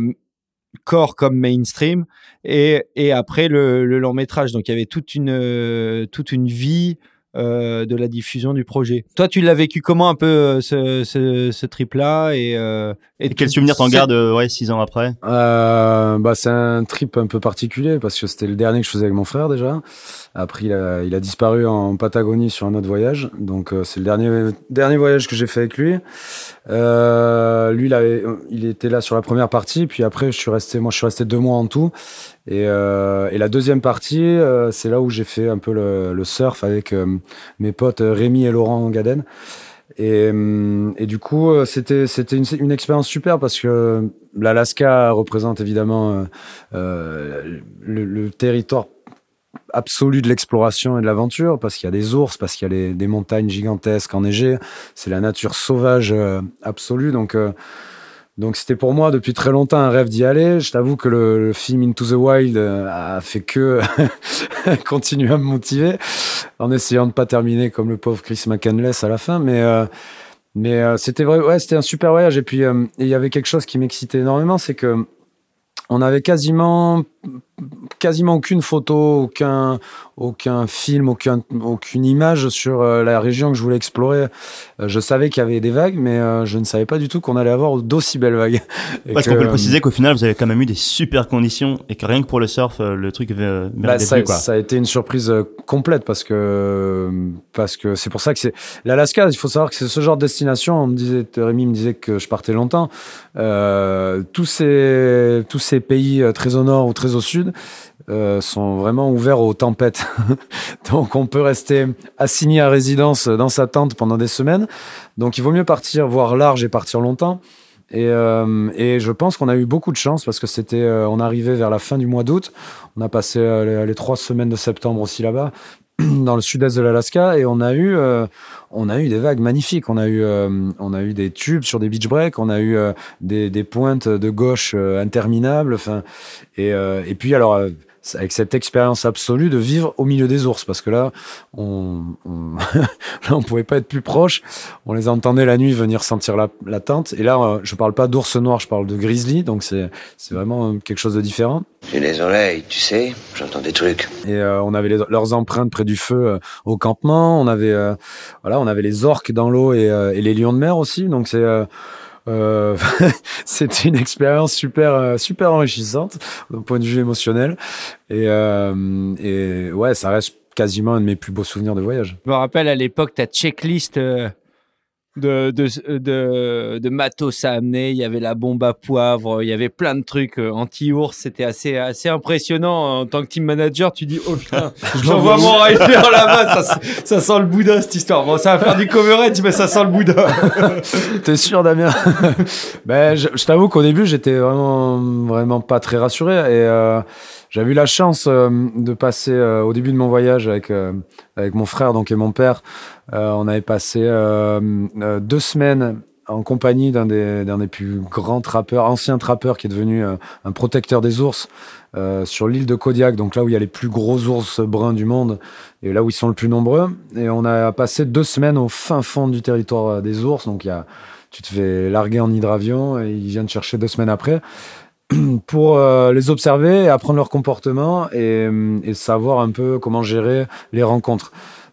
core comme mainstream et et après le, le long métrage. Donc il y avait toute une toute une vie euh, de la diffusion du projet. Toi, tu l'as vécu comment un peu euh, ce ce, ce trip là et, euh, Et quel souvenir t'en gardes, euh, ouais, six ans après? Euh, bah, c'est un trip un peu particulier parce que c'était le dernier que je faisais avec mon frère déjà. Après, il a, il a disparu en Patagonie sur un autre voyage. Donc, euh, c'est le dernier, dernier voyage que j'ai fait avec lui. Euh, lui, il, avait, il était là sur la première partie. Puis après, je suis resté, moi, je suis resté deux mois en tout. Et, euh, et la deuxième partie, euh, c'est là où j'ai fait un peu le, le surf avec euh, mes potes Rémi et Laurent Gaden. Et, hum, et du coup, euh, c'était c'était une, une expérience super parce que l'Alaska représente évidemment euh, euh, le, le territoire absolu de l'exploration et de l'aventure parce qu'il y a des ours, parce qu'il y a des montagnes gigantesques enneigées. C'est la nature sauvage euh, absolue. Donc euh, donc c'était pour moi depuis très longtemps un rêve d'y aller. Je t'avoue que le, film Into the Wild euh, a fait que continuer à me motiver en essayant de pas terminer comme le pauvre Chris McCandless à la fin. Mais euh, mais euh, c'était vrai, ouais, c'était un super voyage. Et puis il y avait quelque chose qui m'excitait énormément, c'est que on avait quasiment quasiment aucune photo, aucun aucun film, aucun aucune image sur euh, la région que je voulais explorer. Euh, je savais qu'il y avait des vagues, mais euh, je ne savais pas du tout qu'on allait avoir d'aussi belles vagues. Et Parce qu'on peut le préciser qu'au final, vous avez quand même eu des super conditions et que rien que pour le surf, le truc euh, Bah, ça, quoi. a été une surprise complète parce que parce que c'est pour ça que c'est l'Alaska. Il faut savoir que c'est ce genre de destination. On me disait, Rémi me disait que je partais longtemps. Euh, tous ces tous ces pays très au nord ou très au sud euh, sont vraiment ouverts aux tempêtes. Donc on peut rester assigné à résidence dans sa tente pendant des semaines. Donc il vaut mieux partir voir large et partir longtemps. Et, euh, et je pense qu'on a eu beaucoup de chance parce que c'était, euh, on arrivait vers la fin du mois d'août. On a passé les trois semaines de septembre aussi là-bas, dans le sud-est de l'Alaska, et on a eu, euh, on a eu des vagues magnifiques. On a eu, euh, on a eu des tubes sur des beach breaks. On a eu euh, des, des pointes de gauche interminables. Enfin, et, et puis alors. Avec cette expérience absolue de vivre au milieu des ours, parce que là, on, on, là, on pouvait pas être plus proche. On les entendait la nuit venir sentir la, la tente. Et là, euh, je parle pas d'ours noir, je parle de grizzly, donc c'est c'est vraiment euh, quelque chose de différent. J'ai les oreilles, tu sais, j'entends des trucs. Et euh, on avait les- leurs empreintes près du feu euh, au campement. On avait euh, voilà, on avait les orques dans l'eau et, et les lions de mer aussi. Donc c'est euh, c'était une expérience super euh, super enrichissante d'un point de vue émotionnel. Et, euh, et ouais, ça reste quasiment un de mes plus beaux souvenirs de voyage. Je me rappelle à l'époque ta checklist euh, de, de, de, de matos à amener. Il y avait la bombe à poivre, il y avait plein de trucs euh, anti-ours. C'était assez, assez impressionnant. En tant que team manager, tu dis Oh putain, j'envoie mon rider là-bas. Ça, ça sent le Bouddha cette histoire. Bon, ça va faire du coverage, mais ça sent le Bouddha. T'es sûr, Damien? Ben, je, je t'avoue qu'au début, j'étais vraiment, vraiment pas très rassuré. Et euh, j'avais eu la chance euh, de passer euh, au début de mon voyage avec euh, avec mon frère donc et mon père. Euh, on avait passé euh, euh, deux semaines en compagnie d'un des, plus grands trappeurs, ancien trappeur qui est devenu un protecteur des ours sur l'île de Kodiak, donc là où il y a les plus gros ours bruns du monde et là où ils sont le plus nombreux. Et on a passé deux semaines au fin fond du territoire des ours, donc tu te fais larguer en hydravion et ils viennent chercher deux semaines après pour les observer apprendre leur comportement et savoir un peu comment gérer les rencontres.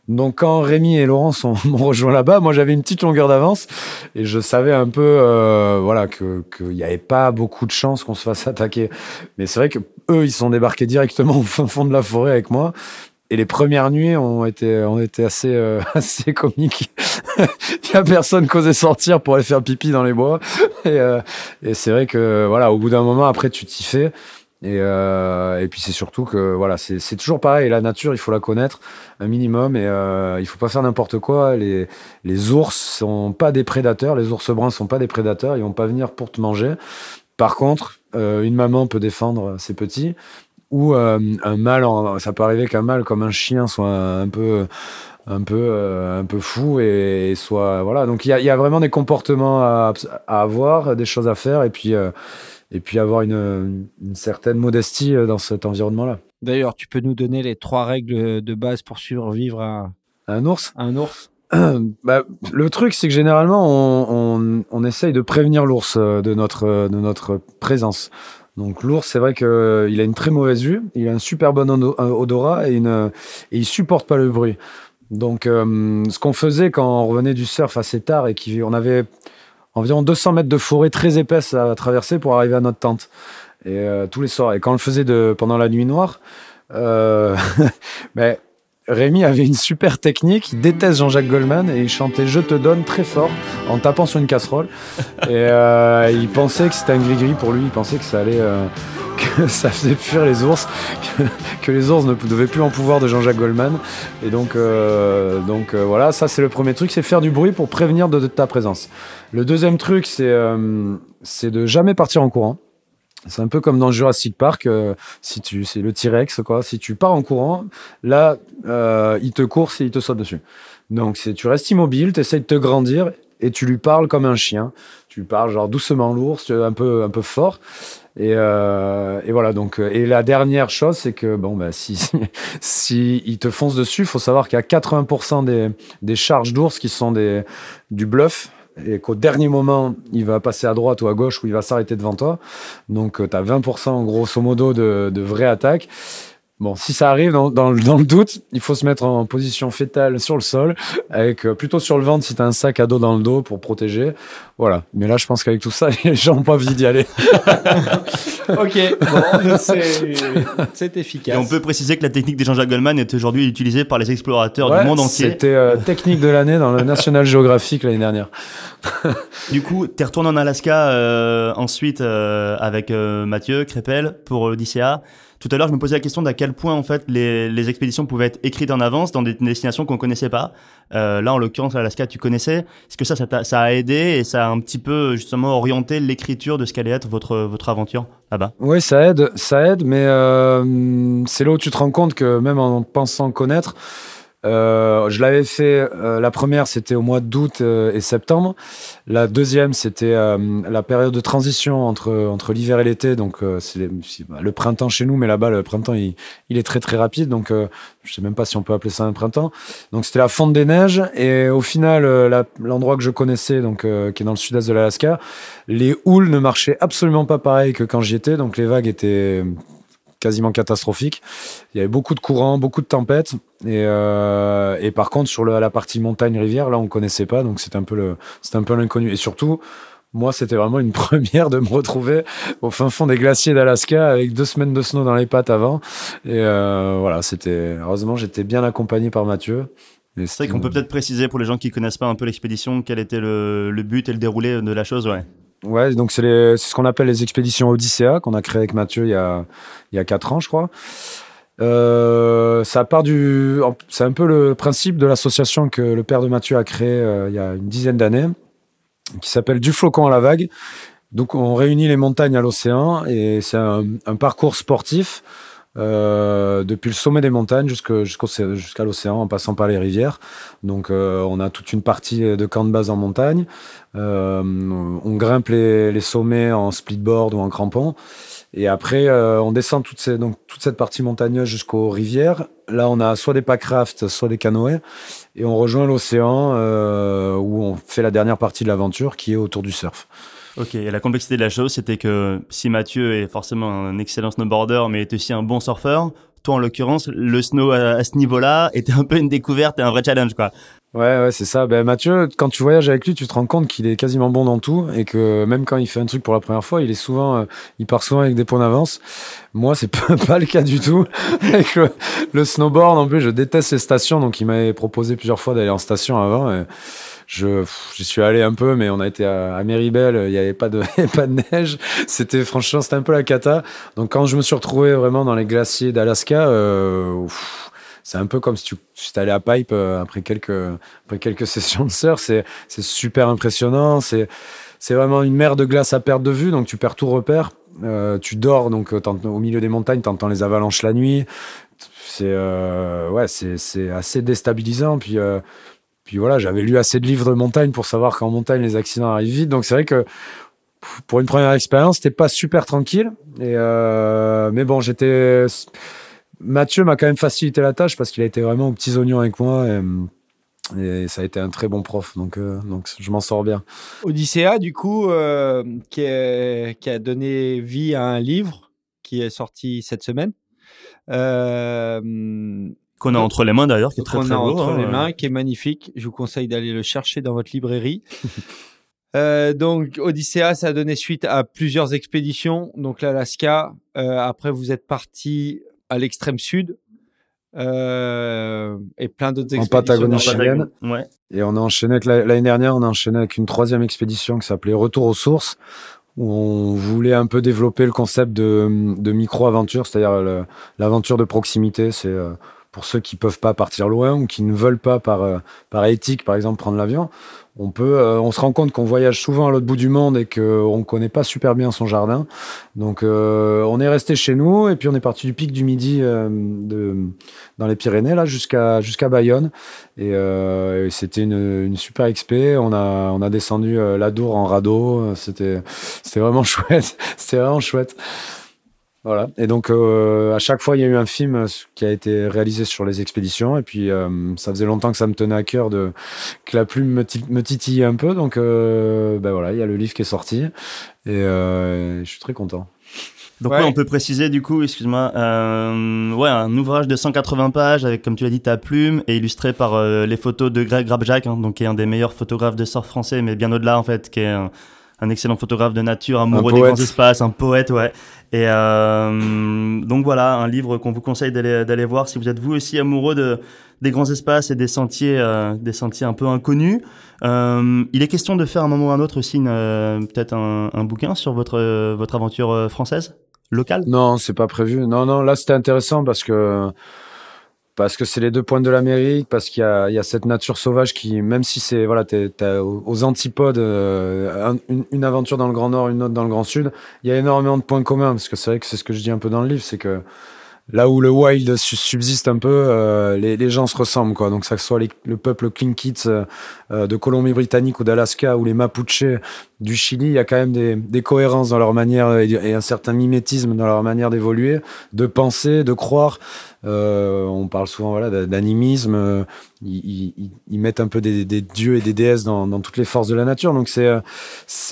Donc quand Rémi et Laurent sont- m'ont rejoint là-bas, moi j'avais une petite longueur d'avance et je savais un peu euh, voilà que qu'il n'y avait pas beaucoup de chances qu'on se fasse attaquer. Mais c'est vrai que eux ils sont débarqués directement au fond, de la forêt avec moi. Et les premières nuits ont été, ont été assez, euh, assez comiques. Il y a personne qui osait sortir pour aller faire pipi dans les bois. Et, euh, et c'est vrai que, voilà, au bout d'un moment, après, tu t'y fais. Et, euh, et puis c'est surtout que, voilà, c'est toujours pareil. La nature, il faut la connaître un minimum et euh, il faut pas faire n'importe quoi. Les, les ours sont pas des prédateurs. Les ours bruns sont pas des prédateurs. Ils vont pas venir pour te manger. Par contre, euh, une maman peut défendre ses petits ou euh, un mâle, ça peut arriver qu'un mâle comme un chien soit un peu un peu un peu fou et, soit voilà donc il y a, vraiment des comportements à, à avoir des choses à faire et puis et puis avoir une, une certaine modestie euh, dans cet environnement là D'ailleurs, tu peux nous donner les trois règles de base pour survivre à, un ours? À un ours Bah, le truc, c'est que généralement, on, on, on essaye de prévenir l'ours euh, de notre, euh, de notre présence. Donc l'ours, c'est vrai qu'il a une très mauvaise vue, il a un super bon odo- odorat et, une, et il supporte pas le bruit. Donc euh, ce qu'on faisait quand on revenait du surf assez tard et qu'on avait environ 200 mètres de forêt très épaisse à traverser pour arriver à notre tente. Et euh, tous les soirs. Et quand on le faisait de, pendant la nuit noire, euh, ben, Rémi avait une super technique. Il déteste Jean-Jacques Goldman et il chantait Je te donne très fort en tapant sur une casserole. et euh, il pensait que c'était un gris-gris pour lui. Il pensait que ça allait. Que ça faisait fuir les ours, que, les ours ne devaient plus en pouvoir de Jean-Jacques Goldman. Et donc, euh, donc euh, voilà, ça c'est le premier truc, c'est faire du bruit pour prévenir de, ta présence. Le deuxième truc, c'est euh, de jamais partir en courant. C'est un peu comme dans Jurassic Park, euh, si tu, c'est le T-Rex quoi. Si tu pars en courant, là, il te course et il te saute dessus. Donc c'est, tu restes immobile, tu essaies de te grandir et tu lui parles comme un chien. Tu parles genre doucement l'ours, un peu, un peu fort. Et, euh, et voilà donc euh, et la dernière chose c'est que bon bah si si il te fonce dessus, faut savoir qu'il y a 80% des, des charges d'ours qui sont des du bluff et qu'au dernier moment, il va passer à droite ou à gauche ou il va s'arrêter devant toi. Donc, tu as 20% grosso modo de, de vraie attaque. Bon, si ça arrive, dans, dans, le- dans le doute, il faut se mettre en position fétale sur le sol, avec euh, plutôt sur le ventre si tu as un sac à dos dans le dos pour protéger. Voilà. Mais là, je pense qu'avec tout ça, les gens n'ont pas envie d'y aller. Ok, bon, c'est Et efficace. on peut préciser que la technique des Jean-Jacques Goldman est aujourd'hui utilisée par les explorateurs Ouais, du monde entier. C'était euh, technique de l'année dans le National Geographic l'année dernière. Du coup, tu es retourné en Alaska euh, ensuite euh, avec euh, Mathieu Crépel pour l'Odyssea. Tout à l'heure, je me posais la question d'à quel point en fait les, expéditions pouvaient être écrites en avance dans des destinations qu'on connaissait pas. Euh, là, en l'occurrence, l'Alaska, tu connaissais. Est-ce que ça, ça, t'a- ça a aidé et ça a un petit peu justement orienté l'écriture de ce qu'allait être votre votre aventure là-bas? Oui, ça aide, ça aide, mais euh, c'est là où tu te rends compte que même en pensant connaître, euh, je l'avais fait. euh, la première, c'était au mois d'août euh, et septembre. La deuxième, c'était euh, la période de transition entre entre l'hiver et l'été. Donc euh, c'est bah, le printemps chez nous, mais là-bas le printemps il, il est très très rapide. Donc je sais même pas si on peut appeler ça un printemps. Donc c'était la fonte des neiges et au final l'endroit que je connaissais, donc qui est dans le sud-est de l'Alaska, les houles ne marchaient absolument pas pareil que quand j'y étais. Donc les vagues étaient quasiment catastrophiques. Il y avait beaucoup de courants, beaucoup de tempêtes. Et, euh, et par contre, sur le- la partie montagne-rivière, là, on connaissait pas. Donc c'était un peu l'inconnu. Et surtout, moi, c'était vraiment une première de me retrouver au fin fond des glaciers d'Alaska avec deux semaines de snow dans les pattes avant. Et euh, voilà, c'était. Heureusement, j'étais bien accompagné par Mathieu. C'est vrai qu'on peut peut-être préciser pour les gens qui connaissent pas un peu l'expédition quel était le, le but et le déroulé de la chose, ouais. Ouais, donc c'est ce qu'on appelle les expéditions Odyssea qu'on a créé avec Mathieu il y a il y a quatre ans, je crois. Euh, part du, c'est un peu le principe de l'association que le père de Mathieu a créé euh, il y a une dizaine d'années, qui s'appelle Du flocon à la vague. Donc on réunit les montagnes à l'océan et c'est un parcours sportif euh, depuis le sommet des montagnes jusqu'à l'océan en passant par les rivières. Donc euh, on a toute une partie de camp de base en montagne. Euh, on grimpe les, sommets en splitboard ou en crampon. Et après, on descend toute, toute cette partie montagneuse jusqu'aux rivières. Là, on a soit des packrafts, soit des canoës. Et on rejoint l'océan où on fait la dernière partie de l'aventure qui est autour du surf. Ok, et la complexité de la chose, c'était que si Mathieu est forcément un excellent snowboarder, mais est aussi un bon surfeur, toi en l'occurrence, le snow à, ce niveau-là était un peu une découverte et un vrai challenge, quoi. Ouais, ouais, c'est ça. Ben, Mathieu, quand tu voyages avec lui, tu te rends compte qu'il est quasiment bon dans tout et que même quand il fait un truc pour la première fois, il est souvent, euh, il part souvent avec des points d'avance. Moi, c'est pas, pas le cas du tout. le, snowboard, en plus, je déteste les stations, donc il m'avait proposé plusieurs fois d'aller en station avant. Je, j'y suis allé un peu, mais on a été à, à Méribel, il y avait pas de, pas de neige. C'était franchement, c'était un peu la cata. Donc quand je me suis retrouvé vraiment dans les glaciers d'Alaska, euh, c'est un peu comme si tu si allé à Pipe euh, après quelques après quelques sessions de surf. C'est c'est super impressionnant. C'est c'est vraiment une mer de glace à perte de vue, donc tu perds tout repère. Euh, tu dors donc euh, au milieu des montagnes, t'entends les avalanches la nuit. C'est euh, ouais, c'est assez déstabilisant. Puis euh, puis voilà, j'avais lu assez de livres de montagne pour savoir qu'en montagne les accidents arrivent vite. Donc c'est vrai que pour une première expérience, c'était pas super tranquille. Euh, mais bon, j'étais Mathieu m'a quand même facilité la tâche parce qu'il a été vraiment aux petits oignons avec moi. Et, ça a été un très bon prof, donc, euh, donc je m'en sors bien. Odyssea, du coup, euh, qui, a donné vie à un livre qui est sorti cette semaine. Qu'on a entre les mains d'ailleurs, qui est très qu'on très a beau. entre hein, les ouais. mains, qui est magnifique. Je vous conseille d'aller le chercher dans votre librairie. Euh, donc, Odyssea, ça a donné suite à plusieurs expéditions. Donc, l'Alaska. Euh, après, vous êtes parti à l'extrême sud. Euh, et plein d'autres En expéditions. Patagonie dans- chilienne. Ouais. Et on a enchaîné l'année dernière, on a enchaîné avec une troisième expédition qui s'appelait Retour aux sources, où on voulait un peu développer le concept de, de micro-aventure, c'est-à-dire l'aventure de proximité. C'est euh, pour ceux qui peuvent pas partir loin ou qui ne veulent pas par, euh, par éthique, par exemple, prendre l'avion. On peut, euh, on se rend compte qu'on voyage souvent à l'autre bout du monde et qu'on ne connaît pas super bien son jardin. Donc, euh, on est resté chez nous et puis on est parti du pic du Midi euh, de, dans les Pyrénées là jusqu'à jusqu'à Bayonne. Et, euh, et c'était une, une super expé. On a, on a descendu euh, l'Adour en radeau. C'était, c'était vraiment chouette. C'était vraiment chouette. Voilà. Et donc, euh, à chaque fois, il y a eu un film euh, qui a été réalisé sur les expéditions. Et puis, euh, ça faisait longtemps que ça me tenait à cœur de, que la plume me, tit- me titillait un peu. Donc, euh, ben voilà, il y a le livre qui est sorti. Et euh, je suis très content. Donc Ouais. ouais, on peut préciser du coup, excuse-moi, euh, ouais, un ouvrage de 180 pages avec, comme tu l'as dit, ta plume et illustré par euh, les photos de Greg Grabjac, hein, donc qui est un des meilleurs photographes de surf français, mais bien au-delà en fait, qui est un, un excellent photographe de nature, amoureux des grands espaces, un poète, ouais. Et euh, donc voilà, un livre qu'on vous conseille d'aller d'aller voir si vous êtes vous aussi amoureux de des grands espaces et des sentiers, euh, des sentiers un peu inconnus. Euh, il est question de faire à un moment ou à un autre aussi une, euh, peut-être un, un bouquin sur votre euh, votre aventure euh, française locale? Non, c'est pas prévu. Non, non, là c'était intéressant parce que parce que c'est les deux points de l'Amérique, parce qu'il y y a cette nature sauvage qui, même si c'est voilà, aux antipodes, euh, un- une, une aventure dans le Grand Nord, une autre dans le Grand Sud, il y a énormément de points communs parce que c'est vrai que c'est ce que je dis un peu dans le livre, c'est que là où le wild su- subsiste un peu, euh, les, gens se ressemblent quoi. Donc ça que ce soit le peuple Tlingit euh, euh, de Colombie-Britannique ou d'Alaska ou les Mapuches du Chili, il y a quand même des, cohérences dans leur manière et, un certain mimétisme dans leur manière d'évoluer, de penser, de croire. On parle souvent voilà d'a- d'animisme. ils, mettent un peu des, dieux et des déesses dans, toutes les forces de la nature. Donc c'est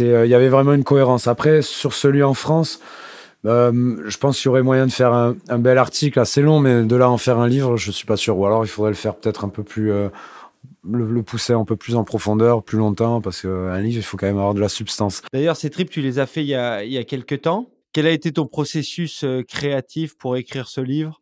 il y avait vraiment une cohérence. Après sur celui en France. Euh, je pense qu'il y aurait moyen de faire un, un bel article assez long, mais de là à en faire un livre, je suis pas sûr. Ou alors il faudrait le faire peut-être un peu plus, euh, le, le pousser un peu plus en profondeur, plus longtemps, parce qu'un livre, il faut quand même avoir de la substance. D'ailleurs, ces trips, tu les as fait il y a, il y a quelques temps. Quel a été ton processus euh, créatif pour écrire ce livre?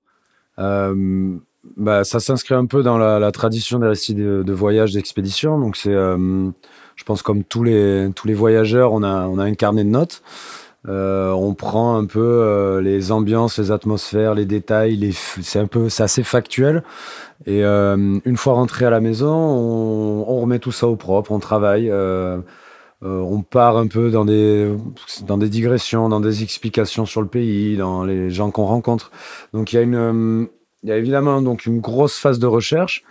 Euh, bah, ça s'inscrit un peu dans la, la tradition des récits de, de voyage, d'expédition. Donc c'est, euh, je pense comme tous les tous les voyageurs, on a on a un carnet de notes. Euh, on prend un peu euh, les ambiances, les atmosphères, les détails. C'est un peu, c'est assez factuel. Et euh, une fois rentré à la maison, on, remet tout ça au propre, on travaille. on part un peu dans des, dans des digressions, dans des explications sur le pays, dans les gens qu'on rencontre. Donc il y a une, il y a évidemment donc une grosse phase de recherche.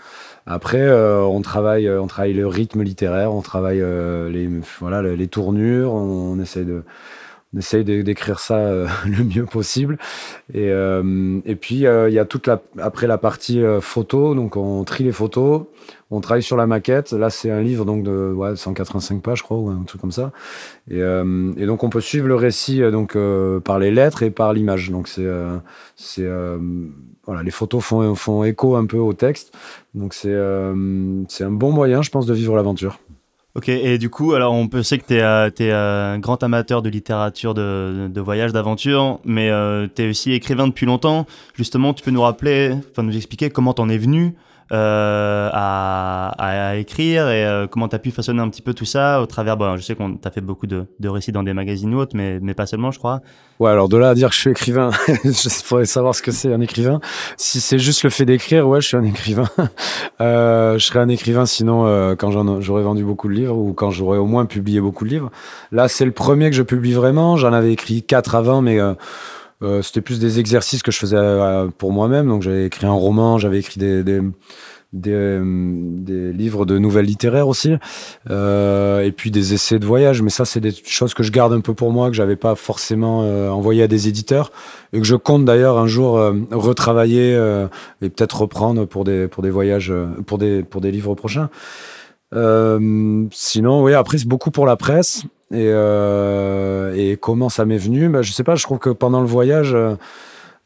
Après, on travaille, on travaille le rythme littéraire, on travaille les, voilà, les tournures, on, on essaie de, on essaye d'écrire ça euh, le mieux possible. Et, euh, puis euh, il y a toute la, après la partie photo, donc on trie les photos, on travaille sur la maquette. Là, c'est un livre donc de ouais, 185 pages, je crois, ou un truc comme ça. Et, donc on peut suivre le récit donc par les lettres et par l'image. Donc c'est voilà, les photos font font écho un peu au texte. Donc c'est c'est un bon moyen, je pense, de vivre l'aventure. Ok, et du coup, alors on peut sait que tu es, un grand amateur de littérature, de, de voyage, d'aventure, mais tu es aussi écrivain depuis longtemps. Justement, tu peux nous rappeler, enfin nous expliquer comment t'en es venu euh, à, à, écrire et euh, comment tu as pu façonner un petit peu tout ça au travers, bon, je sais qu'on t'a fait beaucoup de, de récits dans des magazines ou autres, mais, mais pas seulement, je crois. Ouais, alors de là à dire que je suis écrivain, il faudrait savoir ce que c'est un écrivain. Si c'est juste le fait d'écrire, ouais, je suis un écrivain. Euh, je serais un écrivain sinon euh, quand j'aurais vendu beaucoup de livres ou quand j'aurais au moins publié beaucoup de livres. Là, c'est le premier que je publie vraiment. J'en avais écrit quatre avant, mais euh, c'était plus des exercices que je faisais euh, pour moi-même. Donc j'avais écrit un roman, j'avais écrit des, des, des, euh, des livres de nouvelles littéraires aussi, et puis des essais de voyage. Mais ça, c'est des choses que je garde un peu pour moi, que j'avais pas forcément envoyé à des éditeurs, et que je compte d'ailleurs un jour retravailler et peut-être reprendre pour des pour des voyages, pour des pour des livres prochains. Sinon, oui, après c'est beaucoup pour la presse. Et, euh, et comment ça m'est venu? Bah, Je sais pas, je trouve que pendant le voyage, euh,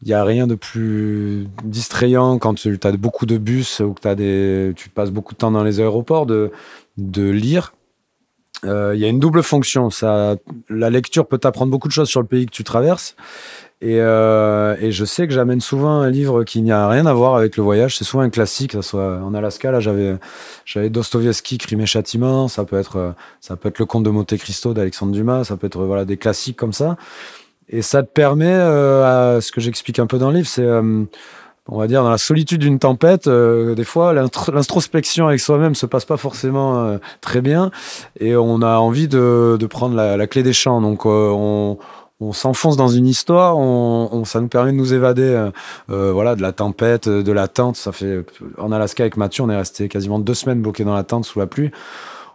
il y a rien de plus distrayant quand tu as beaucoup de bus ou que tu passes beaucoup de temps dans les aéroports de lire. Euh, Il y a une double fonction. La lecture peut t'apprendre beaucoup de choses sur le pays que tu traverses. Et, euh, et je sais que j'amène souvent un livre qui n'y a rien à voir avec le voyage. C'est souvent un classique, soit en Alaska. Là, j'avais j'avais Dostoïevski, Crime et Châtiment. Ça peut être euh, Le Comte de Monte Cristo d'Alexandre Dumas. Ça peut être des classiques comme ça. Et ça te permet, euh, à, ce que j'explique un peu dans le livre, c'est euh, on va dire dans la solitude d'une tempête, euh, des fois l'intro- l'introspection avec soi-même se passe pas forcément euh, très bien et on a envie de, de prendre la, la clé des champs. Donc euh, on, on s'enfonce dans une histoire, on, on- ça nous permet de nous évader, euh, euh, voilà, de la tempête, de la tente. Ça fait en Alaska avec Mathieu, on est resté quasiment deux semaines bloqué dans la tente sous la pluie.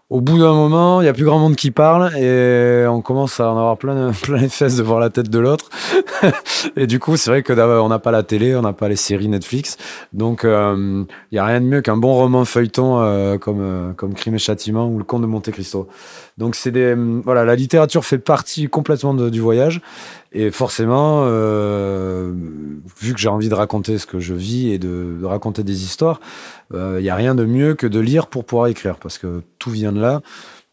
Au bout d'un moment, il y a plus grand monde qui parle et on commence à en avoir plein, plein les fesses de voir la tête de l'autre. et du coup, c'est vrai que on n'a pas la télé, on n'a pas les séries Netflix, donc euh, il y a rien de mieux qu'un bon roman feuilleton euh, comme euh, comme Crime et Châtiment ou Le Comte de Monte Cristo. Donc c'est des voilà, la littérature fait partie complètement du voyage et forcément, euh, vu que j'ai envie de raconter ce que je vis et de raconter des histoires, il n'y a rien de mieux que de lire pour pouvoir écrire, parce que tout vient de là.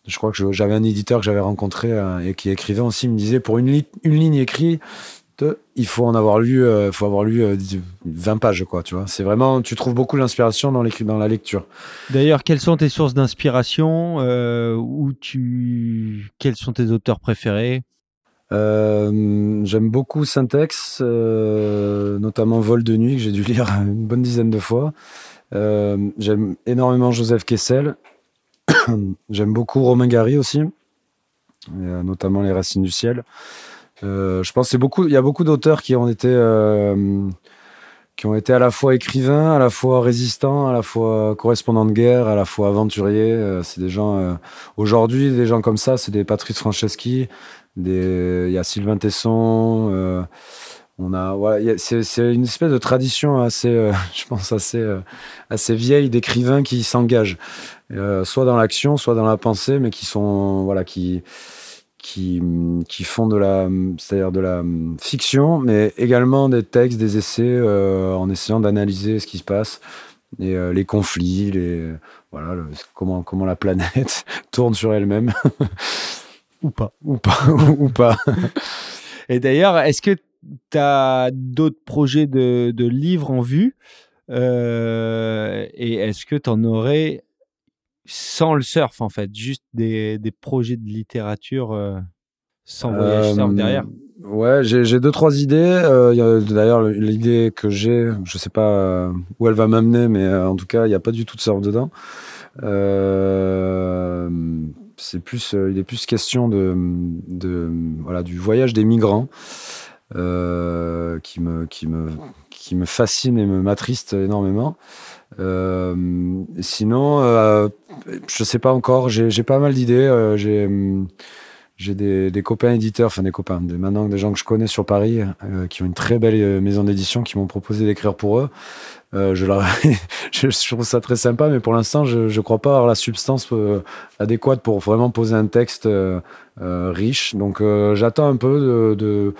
Je crois que j'avais un éditeur que j'avais rencontré euh, et qui écrivait aussi, il me disait, pour une, li- une ligne écrite, il faut en avoir lu, euh, faut avoir lu euh, 20 pages, quoi, tu vois. C'est vraiment, tu trouves beaucoup d'inspiration dans, dans la lecture. D'ailleurs, quelles sont tes sources d'inspiration euh, où tu... Quels sont tes auteurs préférés? Euh, J'aime beaucoup Syntex, euh, notamment Vol de nuit, que j'ai dû lire une bonne dizaine de fois. Euh, J'aime énormément Joseph Kessel. J'aime beaucoup Romain Gary aussi, euh, notamment Les Racines du ciel. Euh, je pense qu'il y a beaucoup d'auteurs qui ont été qui ont été à la fois écrivains, à la fois résistants, à la fois correspondants de guerre, à la fois aventuriers. C'est des gens aujourd'hui, des gens comme ça, c'est des Patrice Franceschi, il y a Sylvain Tesson. On a, a- c'est, c'est une espèce de tradition assez, euh, je pense assez, euh, assez vieille d'écrivains qui s'engagent, euh, soit dans l'action, soit dans la pensée, mais qui sont, voilà, qui, qui, qui font de la, c'est-à-dire de la fiction, mais également des textes, des essais, euh, en essayant d'analyser ce qui se passe et euh, les conflits, les, voilà, le- comment, comment la planète tourne sur elle-même. Ou pas. Ou pas, ou pas. Et d'ailleurs, est-ce que tu as d'autres projets de, de livres en vue Euh, Et est-ce que tu en aurais sans le surf, en fait, juste des, des projets de littérature euh, sans voyage surf Euh, derrière? Ouais, j'ai deux trois idées. D'ailleurs, le- l'idée que j'ai, je sais pas où elle va m'amener, mais en tout cas, il n'y a pas du tout de surf dedans. Euh, c'est plus, euh, il est plus question de, de voilà du voyage des migrants euh, qui me qui me qui me fascine et me m'attriste énormément. Euh, sinon, euh, je sais pas encore. J'ai pas mal d'idées. euh, j'ai j'ai des, des copains éditeurs, enfin des copains, des, maintenant des gens que je connais sur Paris, euh, qui ont une très belle euh, maison d'édition, qui m'ont proposé d'écrire pour eux. Euh, je, leur... je, trouve ça très sympa, mais pour l'instant, je ne crois pas avoir la substance euh, adéquate pour vraiment poser un texte riche. Donc j'attends un peu de, de,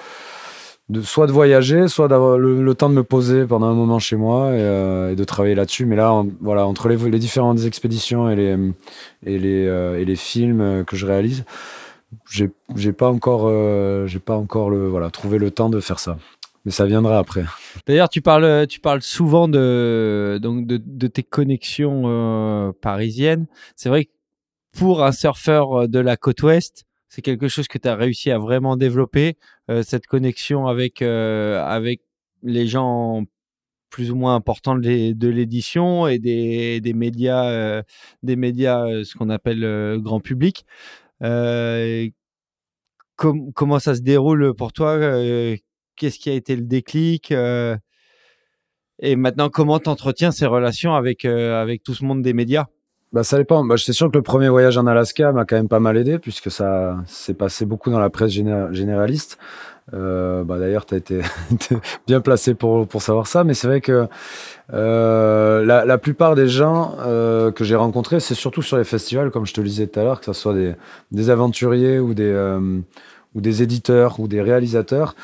soit de voyager, soit d'avoir le, temps de me poser pendant un moment chez moi et, euh, de travailler là-dessus. Mais là, voilà, entre les, différentes expéditions et les, euh, films euh, que je réalise, j'ai pas encore j'ai pas encore le voilà trouvé le temps de faire ça mais ça viendra après. D'ailleurs, tu parles, tu parles souvent de, donc de, de tes connexions parisiennes. C'est vrai que pour un surfeur de la côte ouest, c'est quelque chose que tu as réussi à vraiment développer, euh, cette connexion avec, euh, avec les gens plus ou moins importants de l'é- de l'édition et des, des médias, euh, des médias, euh, ce qu'on appelle euh, grand public. Euh, com- comment ça se déroule pour toi Qu'est-ce qui a été le déclic Et maintenant, comment tu entretiens ces relations avec, avec tout ce monde des médias? Bah ça dépend. Bah, c'est sûr que le premier voyage en Alaska m'a quand même pas mal aidé puisque ça s'est passé beaucoup dans la presse géné- généraliste. Euh, bah d'ailleurs, tu as été bien placé pour pour savoir ça, mais c'est vrai que euh, la, la plupart des gens euh, que j'ai rencontrés, c'est surtout sur les festivals, comme je te le disais tout à l'heure, que ce soit des des aventuriers ou des euh, ou des éditeurs ou des réalisateurs.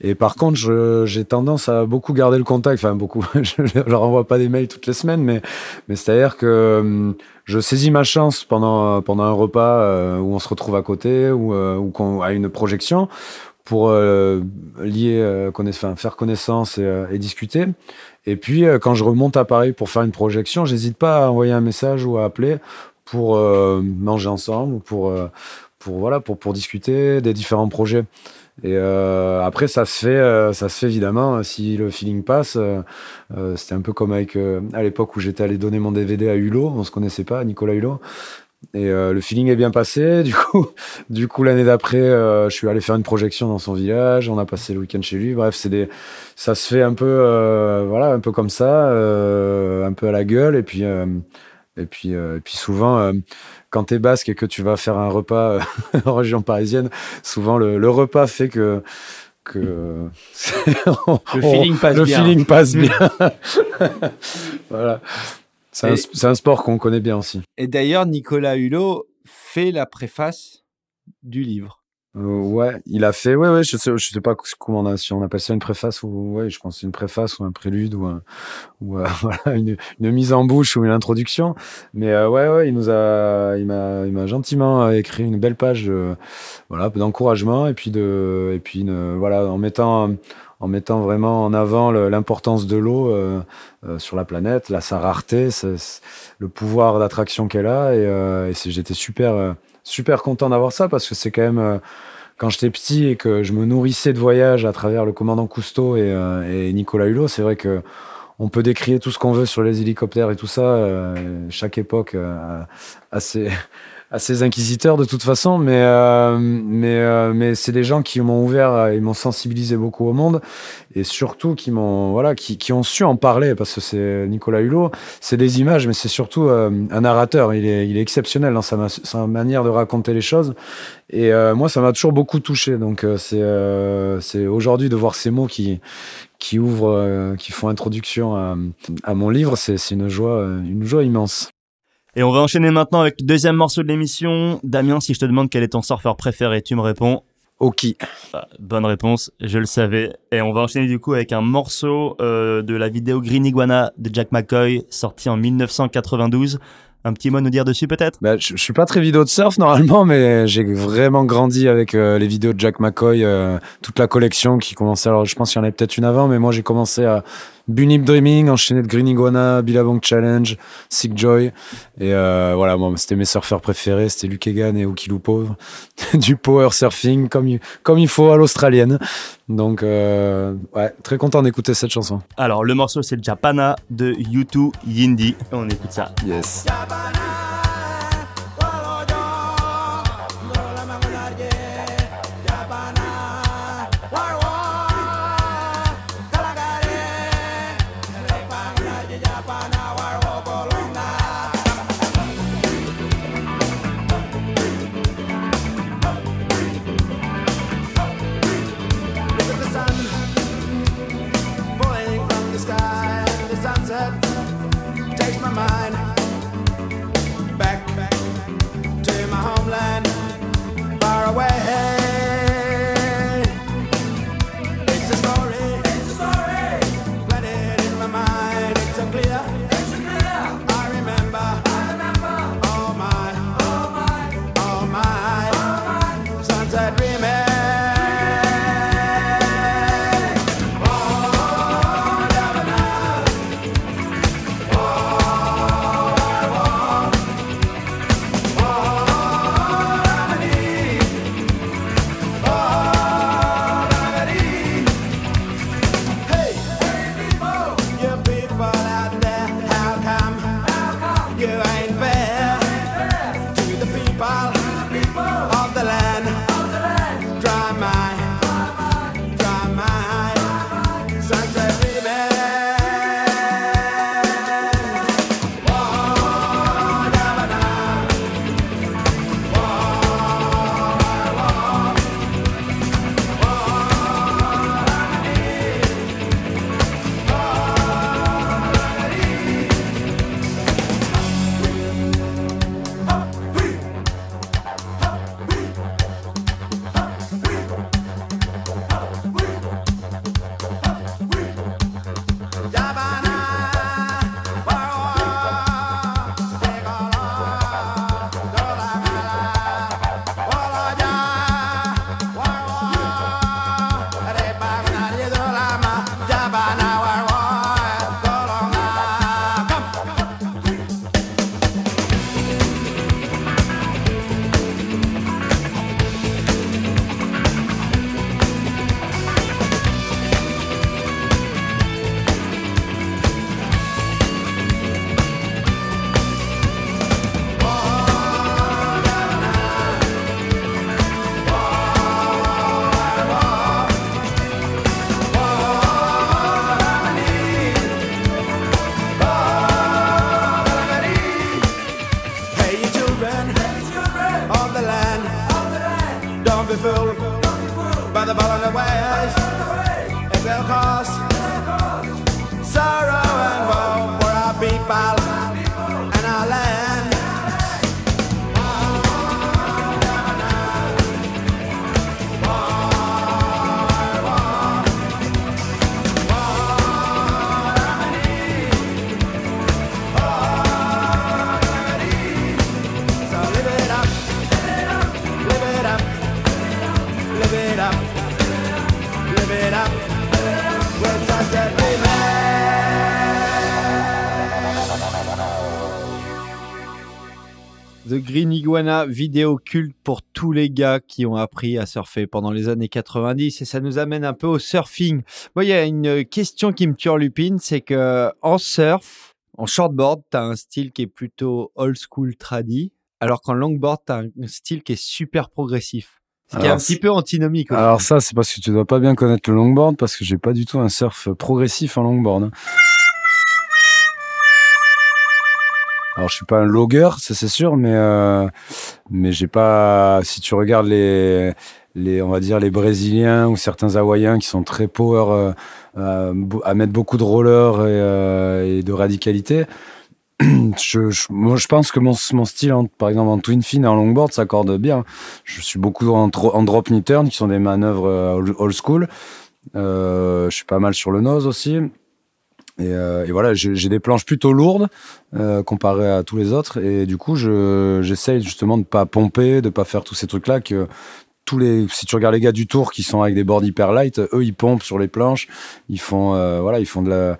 Et par contre, j'ai tendance à beaucoup garder le contact. Enfin, beaucoup. je leur envoie pas des mails toutes les semaines, mais c'est-à-dire que hum, je saisis ma chance pendant pendant un repas euh, où on se retrouve à côté ou euh, ou à une projection pour euh, lier euh, faire connaissance et, discuter. Et puis quand je remonte à Paris pour faire une projection, j'hésite pas à envoyer un message ou à appeler pour manger ensemble ou pour pour voilà pour pour discuter des différents projets. Et euh, après, ça se fait, euh, ça se fait évidemment euh, si le feeling passe. C'était un peu comme avec à l'époque où j'étais allé donner mon DVD à Hulot, on se connaissait pas, Nicolas Hulot. Et le feeling est bien passé. Du coup, du coup l'année d'après, je suis allé faire une projection dans son village. On a passé le week-end chez lui. Bref, c'est des, ça se fait un peu, voilà, un peu comme ça, un peu à la gueule. Et puis, et puis, et puis souvent, quand t'es basque et que tu vas faire un repas euh, en région parisienne, souvent le, le repas fait que que Le feeling passe le bien. feeling passe bien. voilà. C'est un, un sport qu'on connaît bien aussi. Et d'ailleurs, Nicolas Hulot fait la préface du livre. Euh, ouais, il a fait. Ouais, ouais. Je sais, je sais pas comment on a, si on appelle ça une préface ou ouais, je pense une préface ou un prélude ou un, ou euh, voilà une, une mise en bouche ou une introduction. Mais euh, ouais, ouais, il nous a, il m'a, il m'a gentiment euh, écrit une belle page, voilà, d'encouragement et puis de, et puis une, voilà, en mettant, en mettant vraiment en avant l'importance de l'eau euh, euh, sur la planète, la sa rareté, c'est- c'est le pouvoir d'attraction qu'elle a et, et j'étais super, super content d'avoir ça parce que c'est quand même euh, quand j'étais petit et que je me nourrissais de voyages à travers le commandant Cousteau et, euh, et Nicolas Hulot, c'est vrai que on peut décrire tout ce qu'on veut sur les hélicoptères et tout ça. euh, chaque époque a ses, a ses inquisiteurs de toute façon, mais euh, mais euh, mais c'est des gens qui m'ont ouvert, euh, ils m'ont sensibilisé beaucoup au monde et surtout qui m'ont voilà qui, qui ont su en parler parce que c'est Nicolas Hulot, c'est des images, mais c'est surtout euh, un narrateur. Il est il est exceptionnel dans sa, sa manière de raconter les choses. Et euh, moi, ça m'a toujours beaucoup touché. Donc, euh, c'est c'est aujourd'hui de voir ces mots qui qui ouvrent, qui font introduction à, à mon livre, c'est une joie, une joie immense. Et on va enchaîner maintenant avec le deuxième morceau de l'émission. Damien, si je te demande quel est ton surfeur préféré, tu me réponds. Ok. Ah, bonne réponse, je le savais. Et on va enchaîner du coup avec un morceau euh, de la vidéo Green Iguana de Jack McCoy, sorti en 1992. Un petit mot à nous dire dessus peut-être? Bah, je, je suis pas très vidéo de surf normalement, mais j'ai vraiment grandi avec euh, les vidéos de Jack McCoy, euh, toute la collection qui commençait. Alors, je pense qu'il y en avait peut-être une avant, mais moi j'ai commencé à Bunip Dreaming, enchaîné de Green Iguana, Billabong Challenge, Sick Joy, et euh, voilà, moi c'était mes surfeurs préférés, c'était Luke Egan et Oki Lupo, du power surfing comme il, comme il faut à l'australienne. Donc euh, ouais, très content d'écouter cette chanson. Alors le morceau c'est Japana de U2 Yindi. On écoute ça. Yes. Falling Iguana, vidéo culte pour tous les gars qui ont appris à surfer pendant les années 90 et ça nous amène un peu au surfing. Moi, il y a une question qui me turlupine, c'est que en surf, en shortboard, tu as un style qui est plutôt old school tradi, alors qu'en longboard, tu as un style qui est super progressif. Ce qui est Alors, un petit peu antinomique. Alors ça, c'est parce que tu dois pas bien connaître le longboard parce que j'ai pas du tout un surf progressif en longboard. Alors je suis pas un logger, ça c'est sûr, mais euh, mais j'ai pas. Si tu regardes les les on va dire les Brésiliens ou certains Hawaïens qui sont très power euh, euh, à mettre beaucoup de rollers et, euh, et de radicalité. Je, je- moi, je pense que mon, mon style, par exemple en twin fin et en longboard, s'accorde bien. Je suis beaucoup en, drop knee turn, qui sont des manœuvres euh, old old school. Euh, je suis pas mal sur le nose aussi. Et, euh, et voilà, j'ai des planches plutôt lourdes euh, comparées à tous les autres. Et du coup, je- j'essaye justement de pas pomper, de pas faire tous ces trucs-là que tous les, si tu regardes les gars du tour qui sont avec des boards hyper light, eux ils pompent sur les planches, ils font, euh, voilà, ils font de la,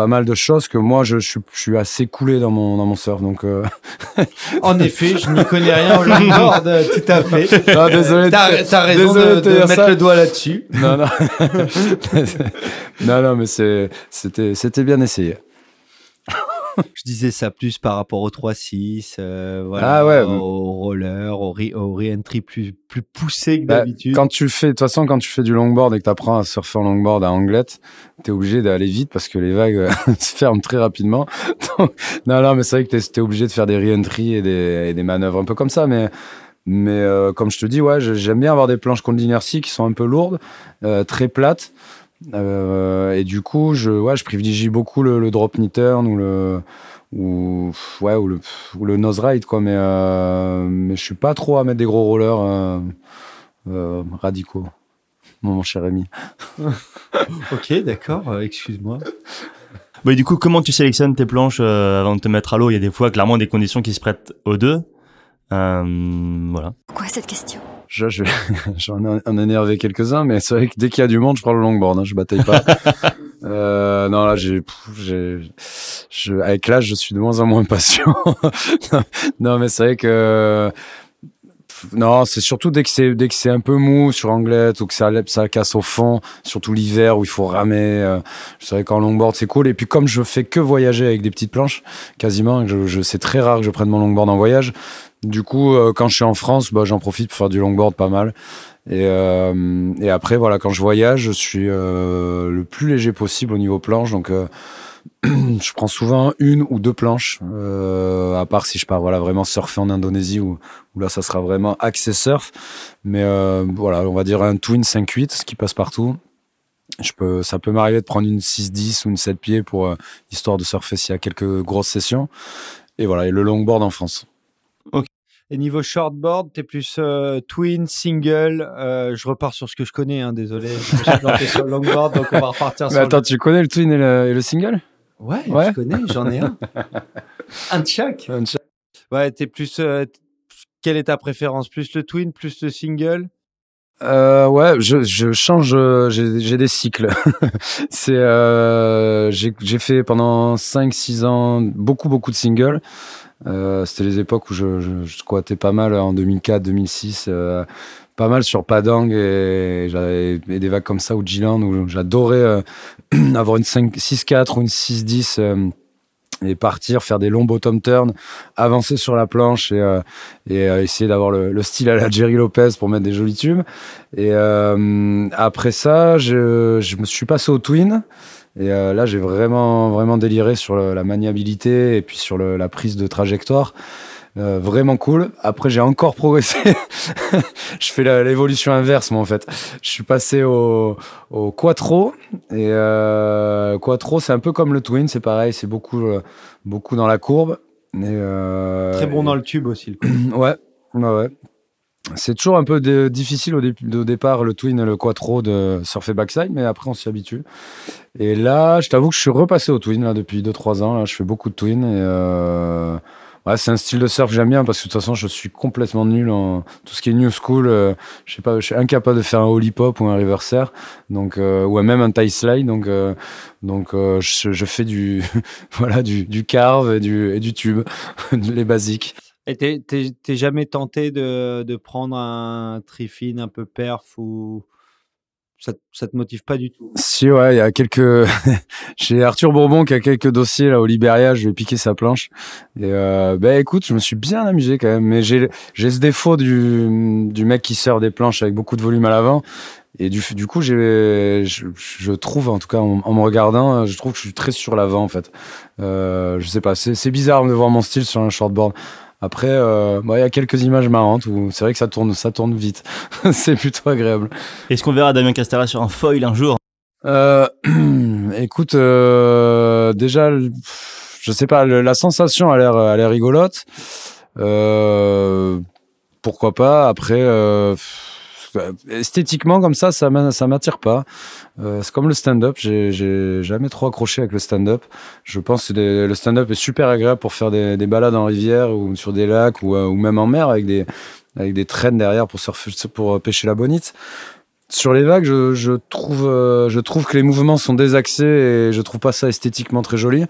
pas mal de choses que moi je, je, suis- je suis assez coulé dans mon dans mon surf. Donc euh, En effet, je n'y connais rien au longboard, euh, tout à fait. Non, désolé T'as raison désolé de, mettre ça. le doigt là-dessus. non non non non mais c'est c'était c'était bien essayé. Je disais ça plus par rapport au 3-6, euh, voilà, Ah ouais. au roller, au, re- au re-entry plus, plus poussé que Bah, d'habitude. Quand tu fais, de toute façon, quand tu fais du longboard et que tu apprends à surfer en longboard à Anglette, t'es obligé d'aller vite parce que les vagues se ferment très rapidement. Donc, non, non, mais c'est vrai que t'es es obligé de faire des re-entry et des, et des manœuvres un peu comme ça. Mais, mais euh, comme je te dis, ouais, j'aime bien avoir des planches contre l'inertie qui sont un peu lourdes, euh, très plates. Euh, et du coup, je, ouais, je privilégie beaucoup le, le drop knee turn ou le, ou, ouais, ou le, ou le nose ride, quoi. Mais, euh, mais je suis pas trop à mettre des gros rollers euh, euh, radicaux, mon cher ami. Ok, d'accord, euh, excuse-moi. Et du coup, comment tu sélectionnes tes planches euh, avant de te mettre à l'eau? Il y a des fois clairement des conditions qui se prêtent aux deux. Euh, voilà. Quoi cette question? Je, je, j'en ai en énervé quelques-uns, mais c'est vrai que dès qu'il y a du monde, je prends le longboard, hein, je bataille pas. euh, non, là, j'ai, je, avec l'âge, je suis de moins en moins patient. non, mais c'est vrai que, non, c'est surtout dès que c'est, dès que c'est un peu mou sur Anglette ou que ça, ça casse au fond, surtout l'hiver où il faut ramer. Euh, c'est vrai qu'en longboard, c'est cool. Et puis, comme je fais que voyager avec des petites planches, quasiment, je, je, c'est très rare que je prenne mon longboard en voyage. Du coup, euh, quand je suis en France, bah, j'en profite pour faire du longboard pas mal. Et, euh, et après, voilà, quand je voyage, je suis euh, le plus léger possible au niveau planche. Donc, euh, je prends souvent une ou deux planches, euh, à part si je pars voilà, vraiment surfer en Indonésie, où, où là, ça sera vraiment axé surf. Mais euh, voilà, on va dire un twin 5-8, ce qui passe partout. Je peux, ça peut m'arriver de prendre une 6-10 ou une 7 pieds pour euh, histoire de surfer s'il y a quelques grosses sessions. Et voilà, et le longboard en France. Et niveau shortboard, t'es plus euh, twin, single. euh, je repars sur ce que je connais, hein, désolé. Je suis planté sur le longboard, donc on va repartir Mais sur. le- attends, tu connais le twin et le, et le single? Ouais, Ouais. je connais, j'en ai un. un de chaque. Ouais, t'es plus. euh, quelle est ta préférence? Plus le twin, plus le single? Euh, ouais, je, je change, euh, j'ai des cycles. c'est, euh, j'ai fait pendant 5-6 ans beaucoup, beaucoup de singles. Euh, C'était les époques où je, je, je squattais pas mal en 2004, 2006, euh, pas mal sur Padang et, des vagues comme ça ou G-Land où j'adorais euh, avoir une 5, 6-4 ou une 6-10 euh, et partir, faire des longs bottom turns, avancer sur la planche et, euh, essayer d'avoir le, le style à la Jerry Lopez pour mettre des jolis tubes. Et après ça, je, me suis passé au twin. Et là, j'ai vraiment, vraiment déliré sur la maniabilité et puis sur la prise de trajectoire. Euh, vraiment cool. Après, j'ai encore progressé. je fais l'évolution inverse, moi, en fait. Je suis passé au, au Quattro. Et euh, Quattro, c'est un peu comme le Twin, c'est pareil, c'est beaucoup, euh, beaucoup dans la courbe. Et, euh, Très bon dans le tube aussi. le. Ouais, ouais. C'est toujours un peu de- difficile au, dé- au départ, le twin et le quattro de surfer backside, mais après on s'y habitue. Et là, je t'avoue que je suis repassé au twin là, depuis 2-3 ans. Là, je fais beaucoup de twin. Et ouais, c'est un style de surf que j'aime bien parce que de toute façon, je suis complètement nul en tout ce qui est new school. euh, je sais pas, je suis incapable de faire un holly pop ou un reverse air, donc euh, ou même un tie slide. Donc, euh, donc je, fais du voilà du, carve et du, tube, les basiques. Et t'es- jamais tenté de, de prendre un trifin un peu perf ou ça, ça te motive pas du tout Si, ouais, il y a quelques. J'ai Arthur Bourbon qui a quelques dossiers là au Liberia. Je vais piquer sa planche. Et euh, ben écoute, je me suis bien amusé quand même. Mais j'ai j'ai ce défaut du du mec qui sort des planches avec beaucoup de volume à l'avant. Et du du coup, je, je trouve en tout cas en, me regardant, je trouve que je suis très sur l'avant en fait. Euh, je sais pas, c'est bizarre de voir mon style sur un shortboard. Après, euh, ouais, il y a quelques images marrantes où c'est vrai que ça tourne, ça tourne vite. c'est plutôt agréable. Est-ce qu'on verra Damien Castella sur un foil un jour? Euh, écoute, euh, déjà, je sais pas, la sensation a l'air, a l'air rigolote. Euh, pourquoi pas Après, euh, esthétiquement comme ça, ça m'a- ça m'attire pas. Euh, c'est comme le stand-up. J'ai, jamais trop accroché avec le stand-up. Je pense que le stand-up est super agréable pour faire des, des balades en rivière ou sur des lacs ou, euh, même en mer avec des traînes derrière pour pêcher la bonite. Sur les vagues, je, je trouve, euh, je trouve que les mouvements sont désaxés et je trouve pas ça esthétiquement très joli.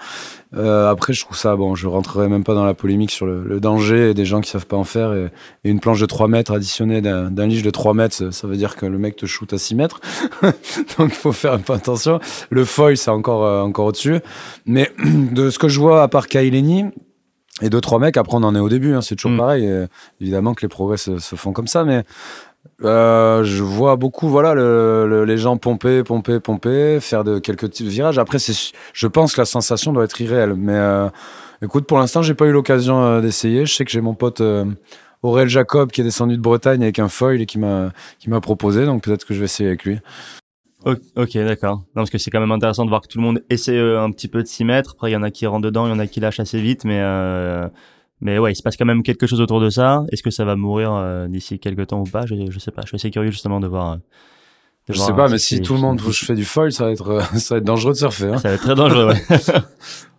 Euh, après, je trouve ça, bon, je rentrerai même pas dans la polémique sur le, le danger des gens qui savent pas en faire et, et une planche de 3 mètres additionnée d'un lige de 3 mètres, ça- ça veut dire que le mec te shoot à 6 mètres. Donc, il faut faire un peu attention. Le foil, c'est encore, euh, encore au-dessus. Mais de ce que je vois, à part Kaileni, et deux, trois mecs, après on en est au début, hein, c'est toujours Mm. pareil. Et évidemment que les progrès se, se font comme ça, mais euh, je vois beaucoup, voilà, le, le- les gens pomper, pomper, pomper, faire de quelques petits virages. Après, je pense que la sensation doit être irréelle. Mais euh, écoute, pour l'instant, j'ai pas eu l'occasion euh, d'essayer. Je sais que j'ai mon pote Aurel Jacob qui est descendu de Bretagne avec un foil et qui m'a qui m'a proposé. Donc peut-être que je vais essayer avec lui. Ok, d'accord. Parce que c'est quand même intéressant de voir que tout le monde essaie un petit peu de s'y mettre. Après, il y en a qui rentrent dedans, il y en a qui lâchent assez vite, mais mais ouais, il se passe quand même quelque chose autour de ça. Est-ce que ça va mourir euh, d'ici quelques temps ou pas? Je, je sais pas. Je suis assez curieux justement de voir. euh, de Je voir, sais pas, mais si tout le monde je fais du foil, ça va être euh, ça va être dangereux de surfer. Hein. Ça va être très dangereux. Ouais.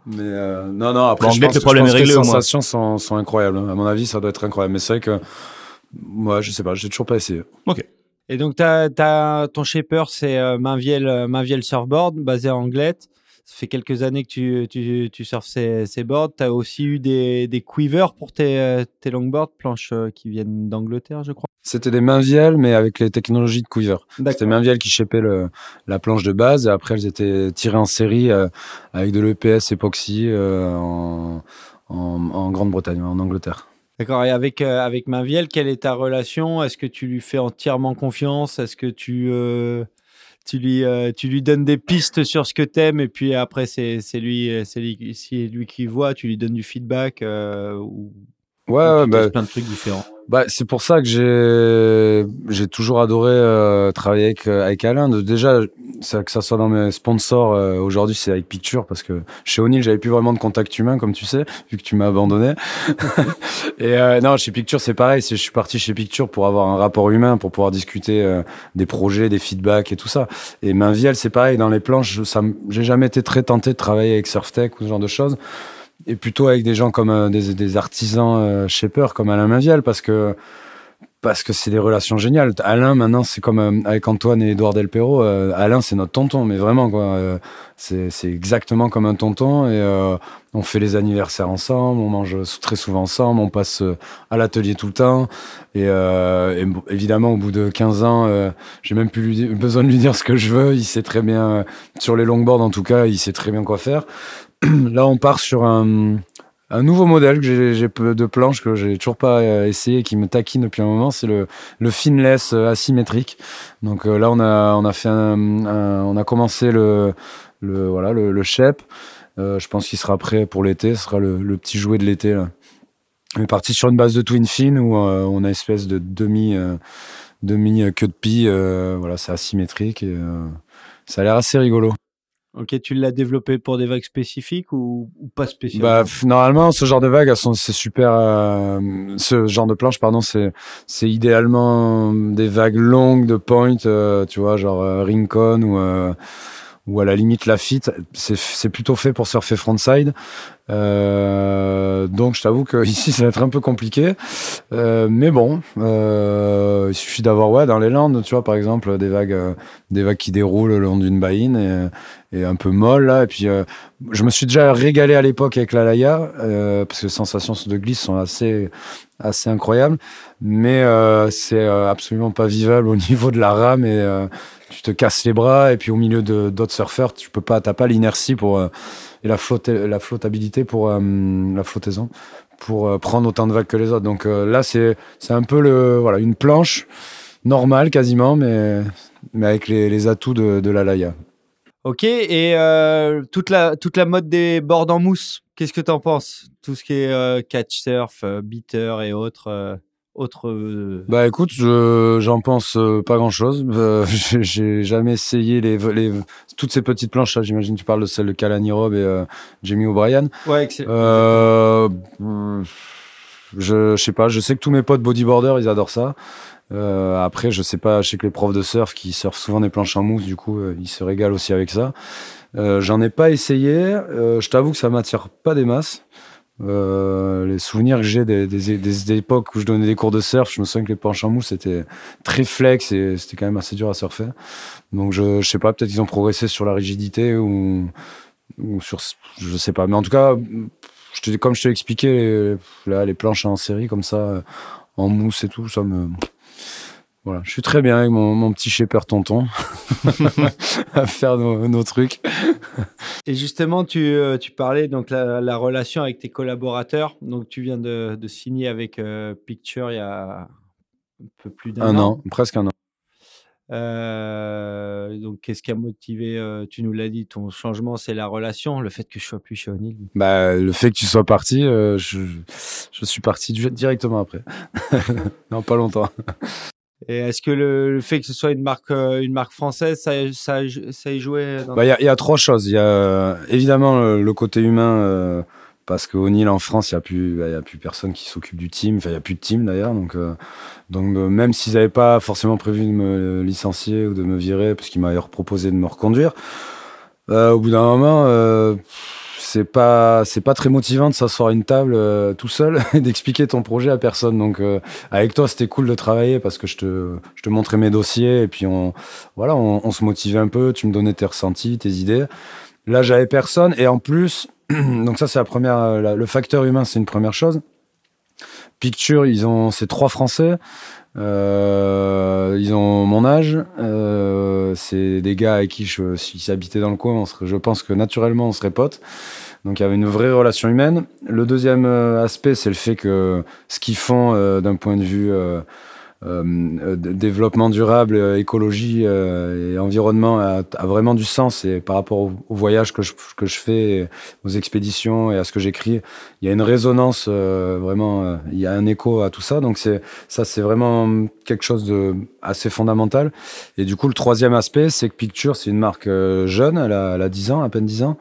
Mais euh, non, non. Après, Bon, en je pense, le problème je pense est réglé, que au les sensations sont, sont incroyables. hein. À mon avis, ça doit être incroyable. Mais c'est vrai que moi, je sais pas, j'ai toujours pas essayé. Et donc, t'as, t'as, ton shaper, c'est euh, Mainviel, euh, Mainviel Surfboard, basé à Anglette. Ça fait quelques années que tu, tu, tu surfes ces, ces boards. Tu as aussi eu des, des quivers pour tes, euh, tes longboards, planches euh, qui viennent d'Angleterre, je crois? C'était des Mainviel, mais avec les technologies de Quiver. C'était Mainviel qui chépait le, la planche de base, et après elles étaient tirées en série euh, avec de l'EPS époxy euh, en, en, en Grande-Bretagne, en Angleterre. D'accord. Et avec, euh, avec Mainviel, quelle est ta relation? Est-ce que tu lui fais entièrement confiance? Est-ce que tu, euh, tu, lui, euh, tu lui donnes des pistes sur ce que t'aimes et puis après, c'est, lui, euh, c'est, lui, c'est lui qui voit, tu lui donnes du feedback euh, ou, Ouais, bah, plein de trucs différents Bah, c'est pour ça que j'ai j'ai toujours adoré euh, travailler avec euh, avec Alain. De, déjà, ça, que ça soit dans mes sponsors euh, aujourd'hui, c'est avec Picture parce que chez O'Neill, j'avais plus vraiment de contact humain, comme tu sais, vu que tu m'as abandonné. Et euh, non, chez Picture, c'est pareil. Je suis parti chez Picture pour avoir un rapport humain, pour pouvoir discuter euh, des projets, des feedbacks et tout ça. Et Mainviel, c'est pareil. Dans les planches, je- ça, j'ai jamais été très tenté de travailler avec Surftech ou ce genre de choses et plutôt avec des gens comme euh, des, artisans euh, shapers comme Alain Mainviel parce que parce que c'est des relations géniales. Alain maintenant c'est comme euh, avec Antoine et Edouard Del Perro. euh, Alain c'est notre tonton mais vraiment quoi. euh, c'est exactement comme un tonton et on fait les anniversaires ensemble, on mange très souvent ensemble, on passe à l'atelier tout le temps et, évidemment au bout de 15 ans j'ai même plus besoin de lui dire ce que je veux. Il sait très bien sur les longboards en tout cas il sait très bien quoi faire. Là, on part sur un, nouveau modèle que j'ai- de planches que j'ai toujours pas euh, essayé, qui me taquine depuis un moment. C'est le, le finless euh, asymétrique. Donc euh, là, on a, on a commencé le, le voilà, le, je pense qu'il sera prêt pour l'été. Ce sera le, petit jouet de l'été. On est parti sur une base de twin fin où on a une espèce de demi, demi queue de pie. voilà, c'est asymétrique et ça a l'air assez rigolo. Ok, tu l'as développé pour des vagues spécifiques ou, pas spécialement? Bah, normalement, ce genre de vagues, c'est super. euh, ce genre de planche, pardon, c'est, c'est idéalement des vagues longues de point, euh, tu vois, genre euh, Rincon ou, euh, ou à la limite Lafitte. C'est, c'est plutôt fait pour surfer frontside. Euh, donc, je t'avoue que ici, ça va être un peu compliqué. Euh, mais bon, euh, il suffit d'avoir, ouais, dans les Landes, tu vois, par exemple, des vagues, des vagues qui déroulent le long d'une baïne et, et un peu molles, là. Et puis, je me suis déjà régalé à l'époque avec la Laia, parce que les sensations de glisse sont assez, assez incroyables. Mais c'est absolument pas vivable au niveau de la rame et tu te casses les bras. Et puis au milieu d'autres surfeurs, tu peux pas, t'as pas l'inertie pour euh, et la flotte, la flottabilité pour euh, la flottaison pour euh, prendre autant de vagues que les autres. Donc là, c'est c'est un peu le voilà une planche normale quasiment, mais mais avec les, atouts de, la Laia. Ok, et toute, la, toute la mode des boards en mousse, qu'est-ce que tu en penses? Tout ce qui est catch surf, beater et autres. Euh, euh, Bah écoute, je, j'en pense euh, pas grand chose. j'ai, j'ai jamais essayé les, les, toutes ces petites planches là. J'imagine que tu parles de celle de Kalani Robb et euh, Jamie O'Brien. Ouais, excellent. Euh, je, je sais pas. Je sais que tous mes potes bodyboarders ils adorent ça. Euh, après, je sais pas. Je sais que les profs de surf qui surfent souvent des planches en mousse, du coup, euh, ils se régalent aussi avec ça. Euh, j'en ai pas essayé. Euh, je t'avoue que ça m'attire pas des masses. Euh, les souvenirs que j'ai des, époques où je donnais des cours de surf, je me souviens que les planches en mousse c'était très flex et c'était quand même assez dur à surfer. Donc je, je sais pas, peut-être qu'ils ont progressé sur la rigidité ou, ou sur, je sais pas. Mais en tout cas, comme je te l'ai expliqué, les, les planches en série comme ça, en mousse et tout, ça me, voilà, je suis très bien avec mon, mon petit shaper tonton à faire nos, nos trucs. Et justement, tu, euh, tu parlais donc la, la relation avec tes collaborateurs. Donc, tu viens de, de signer avec euh, Picture il y a un peu plus d'un Un an. an, presque un an. Euh, donc, qu'est-ce qui a motivé euh, Tu nous l'as dit, ton changement, c'est la relation, le fait que je sois plus chez O'Neill. Bah, le fait que tu sois parti, euh, je, je suis parti du- directement après. non, pas longtemps. Et est-ce que le, le fait que ce soit une marque, euh, une marque française, ça, ça, ça y jouait Bah, Il y, a- y a trois choses. Il y a euh, évidemment le, côté humain, euh, parce qu'au Nil en France, il n'y a, plus- bah, a plus personne qui s'occupe du team. Enfin, il n'y a plus de team d'ailleurs. Donc, euh, donc euh, même s'ils n'avaient pas forcément prévu de me licencier ou de me virer, parce qu'ils m'avaient proposé de me reconduire, au bout d'un moment, c'est pas c'est pas très motivant de s'asseoir à une table euh, tout seul et d'expliquer ton projet à personne. Donc euh, avec toi, c'était cool de travailler parce que je te je te montrais mes dossiers et puis on voilà, on, se motivait un peu. Tu me donnais tes ressentis, tes idées. Là, j'avais personne et en plus, donc ça c'est la première, euh, le facteur humain, c'est une première chose. Picture, ils ont c'est trois Français. Euh, ils ont mon âge. Euh, c'est des gars avec qui, je, s'ils habitaient dans le coin, je pense que naturellement, on serait potes. Donc il y avait une vraie relation humaine. Le deuxième euh, aspect, c'est le fait que ce qu'ils font euh, d'un point de vue euh, euh, développement durable, euh, écologie euh, et environnement a, a vraiment du sens. Et par rapport au, au voyage que je, que je fais, aux expéditions et à ce que j'écris, il y a une résonance vraiment. il y a un écho à tout ça. Donc c'est ça, c'est vraiment quelque chose de assez fondamental. Et du coup, le troisième aspect, c'est que Picture, c'est une marque jeune. Elle a, elle a 10 ans, à peine 10 ans.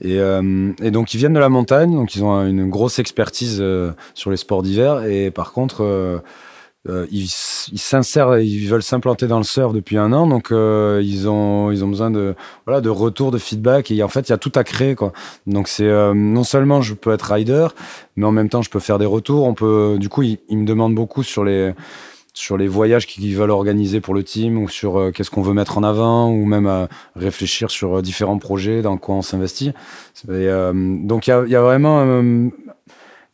Et, euh, et donc ils viennent de la montagne, donc ils ont une grosse expertise euh, sur les sports d'hiver. Et par contre, euh, euh, ils s'insèrent, ils veulent s'implanter dans le surf depuis un an, donc euh, ils ont ils ont besoin de voilà de retour, de feedback. Et en fait, il y a tout à créer quoi. Donc c'est euh, non seulement je peux être rider, mais en même temps je peux faire des retours. On peut du coup ils, ils me demandent beaucoup sur les sur les voyages qu'ils veulent organiser pour le team ou sur euh, qu'est-ce qu'on veut mettre en avant ou même à réfléchir sur euh, différents projets dans quoi on s'investit. Euh, donc il y a, y a vraiment euh,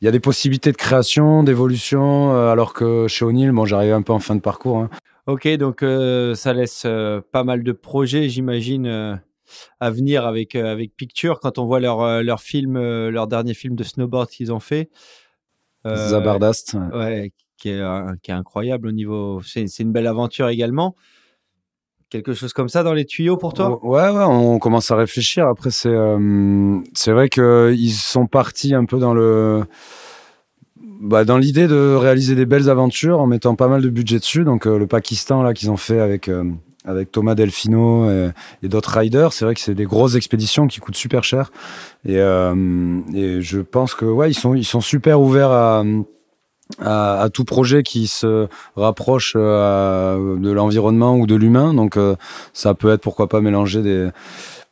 il y a des possibilités de création, d'évolution, euh, alors que chez O'Neill, bon, j'arrive un peu en fin de parcours. hein. Ok, donc euh, ça laisse euh, pas mal de projets, j'imagine, euh, à venir avec, avec Picture. Quand on voit leur, leur film, leur dernier film de snowboard qu'ils ont fait. Zabardast. ouais. Qui est, qui est incroyable au niveau. C'est c'est une belle aventure également. Quelque chose comme ça dans les tuyaux pour toi? Ouais, ouais, on commence à réfléchir. Après, c'est euh, c'est vrai que ils sont partis un peu dans le bah, dans l'idée de réaliser des belles aventures en mettant pas mal de budget dessus. Donc euh, le Pakistan là qu'ils ont fait avec euh, avec Thomas Delfino et, d'autres riders, c'est vrai que c'est des grosses expéditions qui coûtent super cher. Et, euh, et je pense que ouais ils sont ils sont super ouverts à à, tout projet qui se rapproche euh, de l'environnement ou de l'humain. Donc euh, ça peut être pourquoi pas mélanger des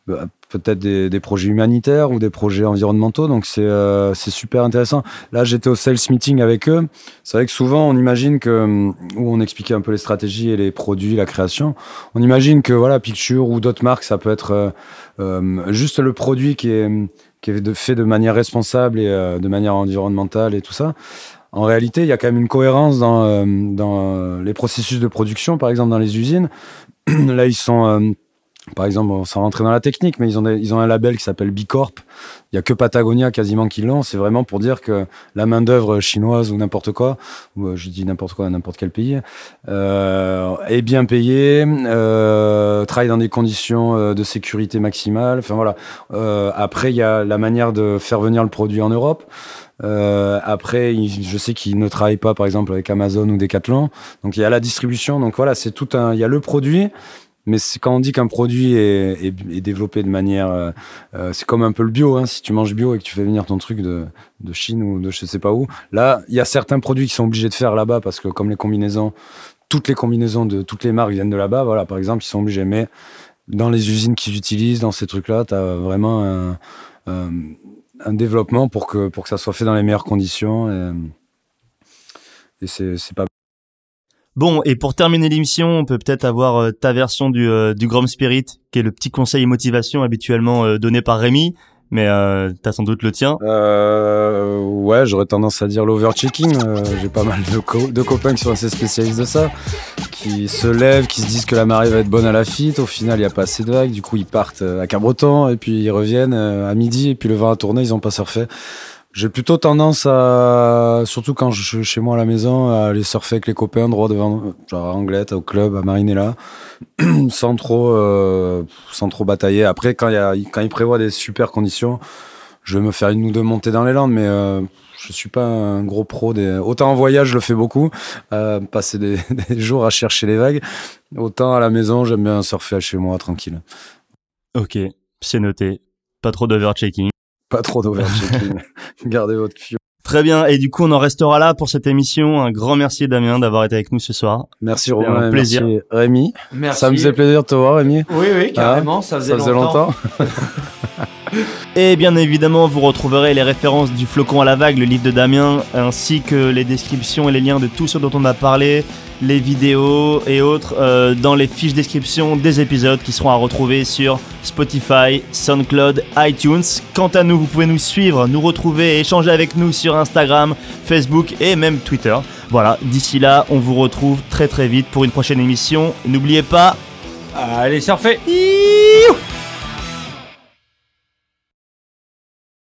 bah, peut-être des, projets humanitaires ou des projets environnementaux. Donc c'est euh, super intéressant. Là j'étais au sales meeting avec eux. C'est vrai que souvent on imagine que où on expliquait un peu les stratégies et les produits, la création. On imagine que voilà Picture ou d'autres marques ça peut être euh, juste le produit qui est qui est fait de manière responsable et de manière environnementale et tout ça. En réalité, il y a quand même une cohérence dans, euh, euh, les processus de production, par exemple dans les usines. Là, ils sont, euh, par exemple, sans rentrer dans la technique, mais ils ont, des- ils ont un label qui s'appelle Bicorp. Il y a que Patagonia quasiment qui l'ont. C'est vraiment pour dire que la main d'œuvre chinoise ou n'importe quoi, ou euh, je dis n'importe quoi, n'importe quel pays, euh, est bien payée, travaille dans des conditions de sécurité maximale. Enfin voilà. Après, il y a la manière de faire venir le produit en Europe. Euh, après, je sais qu'ils ne travaillent pas, par exemple, avec Amazon ou Decathlon. Donc, il y a la distribution. Donc, voilà, c'est tout un. Il y a le produit, mais quand on dit qu'un produit est, développé de manière. euh, euh, c'est comme un peu le bio. Hein, si tu manges bio et que tu fais venir ton truc de, Chine ou de je sais pas où, là, il y a certains produits qui sont obligés de faire là-bas parce que, comme les combinaisons, toutes les combinaisons de toutes les marques viennent de là-bas. Voilà, par exemple, ils sont obligés. Mais dans les usines qu'ils utilisent, dans ces trucs-là, tu as vraiment un, un développement pour que, pour que ça soit fait dans les meilleures conditions. Et, et c'est pas Bon, et pour terminer l'émission, on peut peut-être avoir euh, ta version du, euh, du Grom Spirit, qui est le petit conseil et motivation habituellement euh, donné par Rémi, mais euh, t'as sans doute le tien. Euh, ouais, j'aurais tendance à dire l'overchecking. Euh, J'ai pas mal de, co- de copains qui sont assez spécialistes de ça, qui se lèvent, qui se disent que la marée va être bonne à la fite. Au final, il n'y a pas assez de vagues. Du coup, ils partent euh, à Cabreton et puis ils reviennent euh, à midi et puis le vent a tourné, ils ont pas surfé. J'ai plutôt tendance à, surtout quand je suis chez moi à la maison, à aller surfer avec les copains droit devant, genre à Anglette, au club, à Marinella, sans trop, euh, sans trop batailler. Après, quand il y a, quand il prévoit des super conditions, je vais me faire une ou deux montées dans les Landes, mais euh, je suis pas un gros pro des. Autant en voyage, je le fais beaucoup, euh, passer des, des jours à chercher les vagues. Autant à la maison, j'aime bien surfer chez moi tranquille. Ok, c'est noté. Pas trop d'overchecking. Pas trop d'overchecking. Gardez votre fion. Très bien, et du coup on en restera là pour cette émission. Un grand merci Damien d'avoir été avec nous ce soir. Merci un Romain, et plaisir. merci Rémi. Merci. Ça me faisait plaisir de te voir Rémi. Oui, oui, carrément. ça faisait, Ça faisait longtemps. Et bien évidemment, vous retrouverez les références du flocon à la vague, le livre de Damien, ainsi que les descriptions et les liens de tout ce dont on a parlé, les vidéos et autres, euh, dans les fiches description des épisodes qui seront à retrouver sur Spotify, SoundCloud, iTunes. Quant à nous, vous pouvez nous suivre, nous retrouver et échanger avec nous sur Instagram, Facebook et même Twitter. Voilà, d'ici là, on vous retrouve très très vite pour une prochaine émission. N'oubliez pas, Allez, surfer.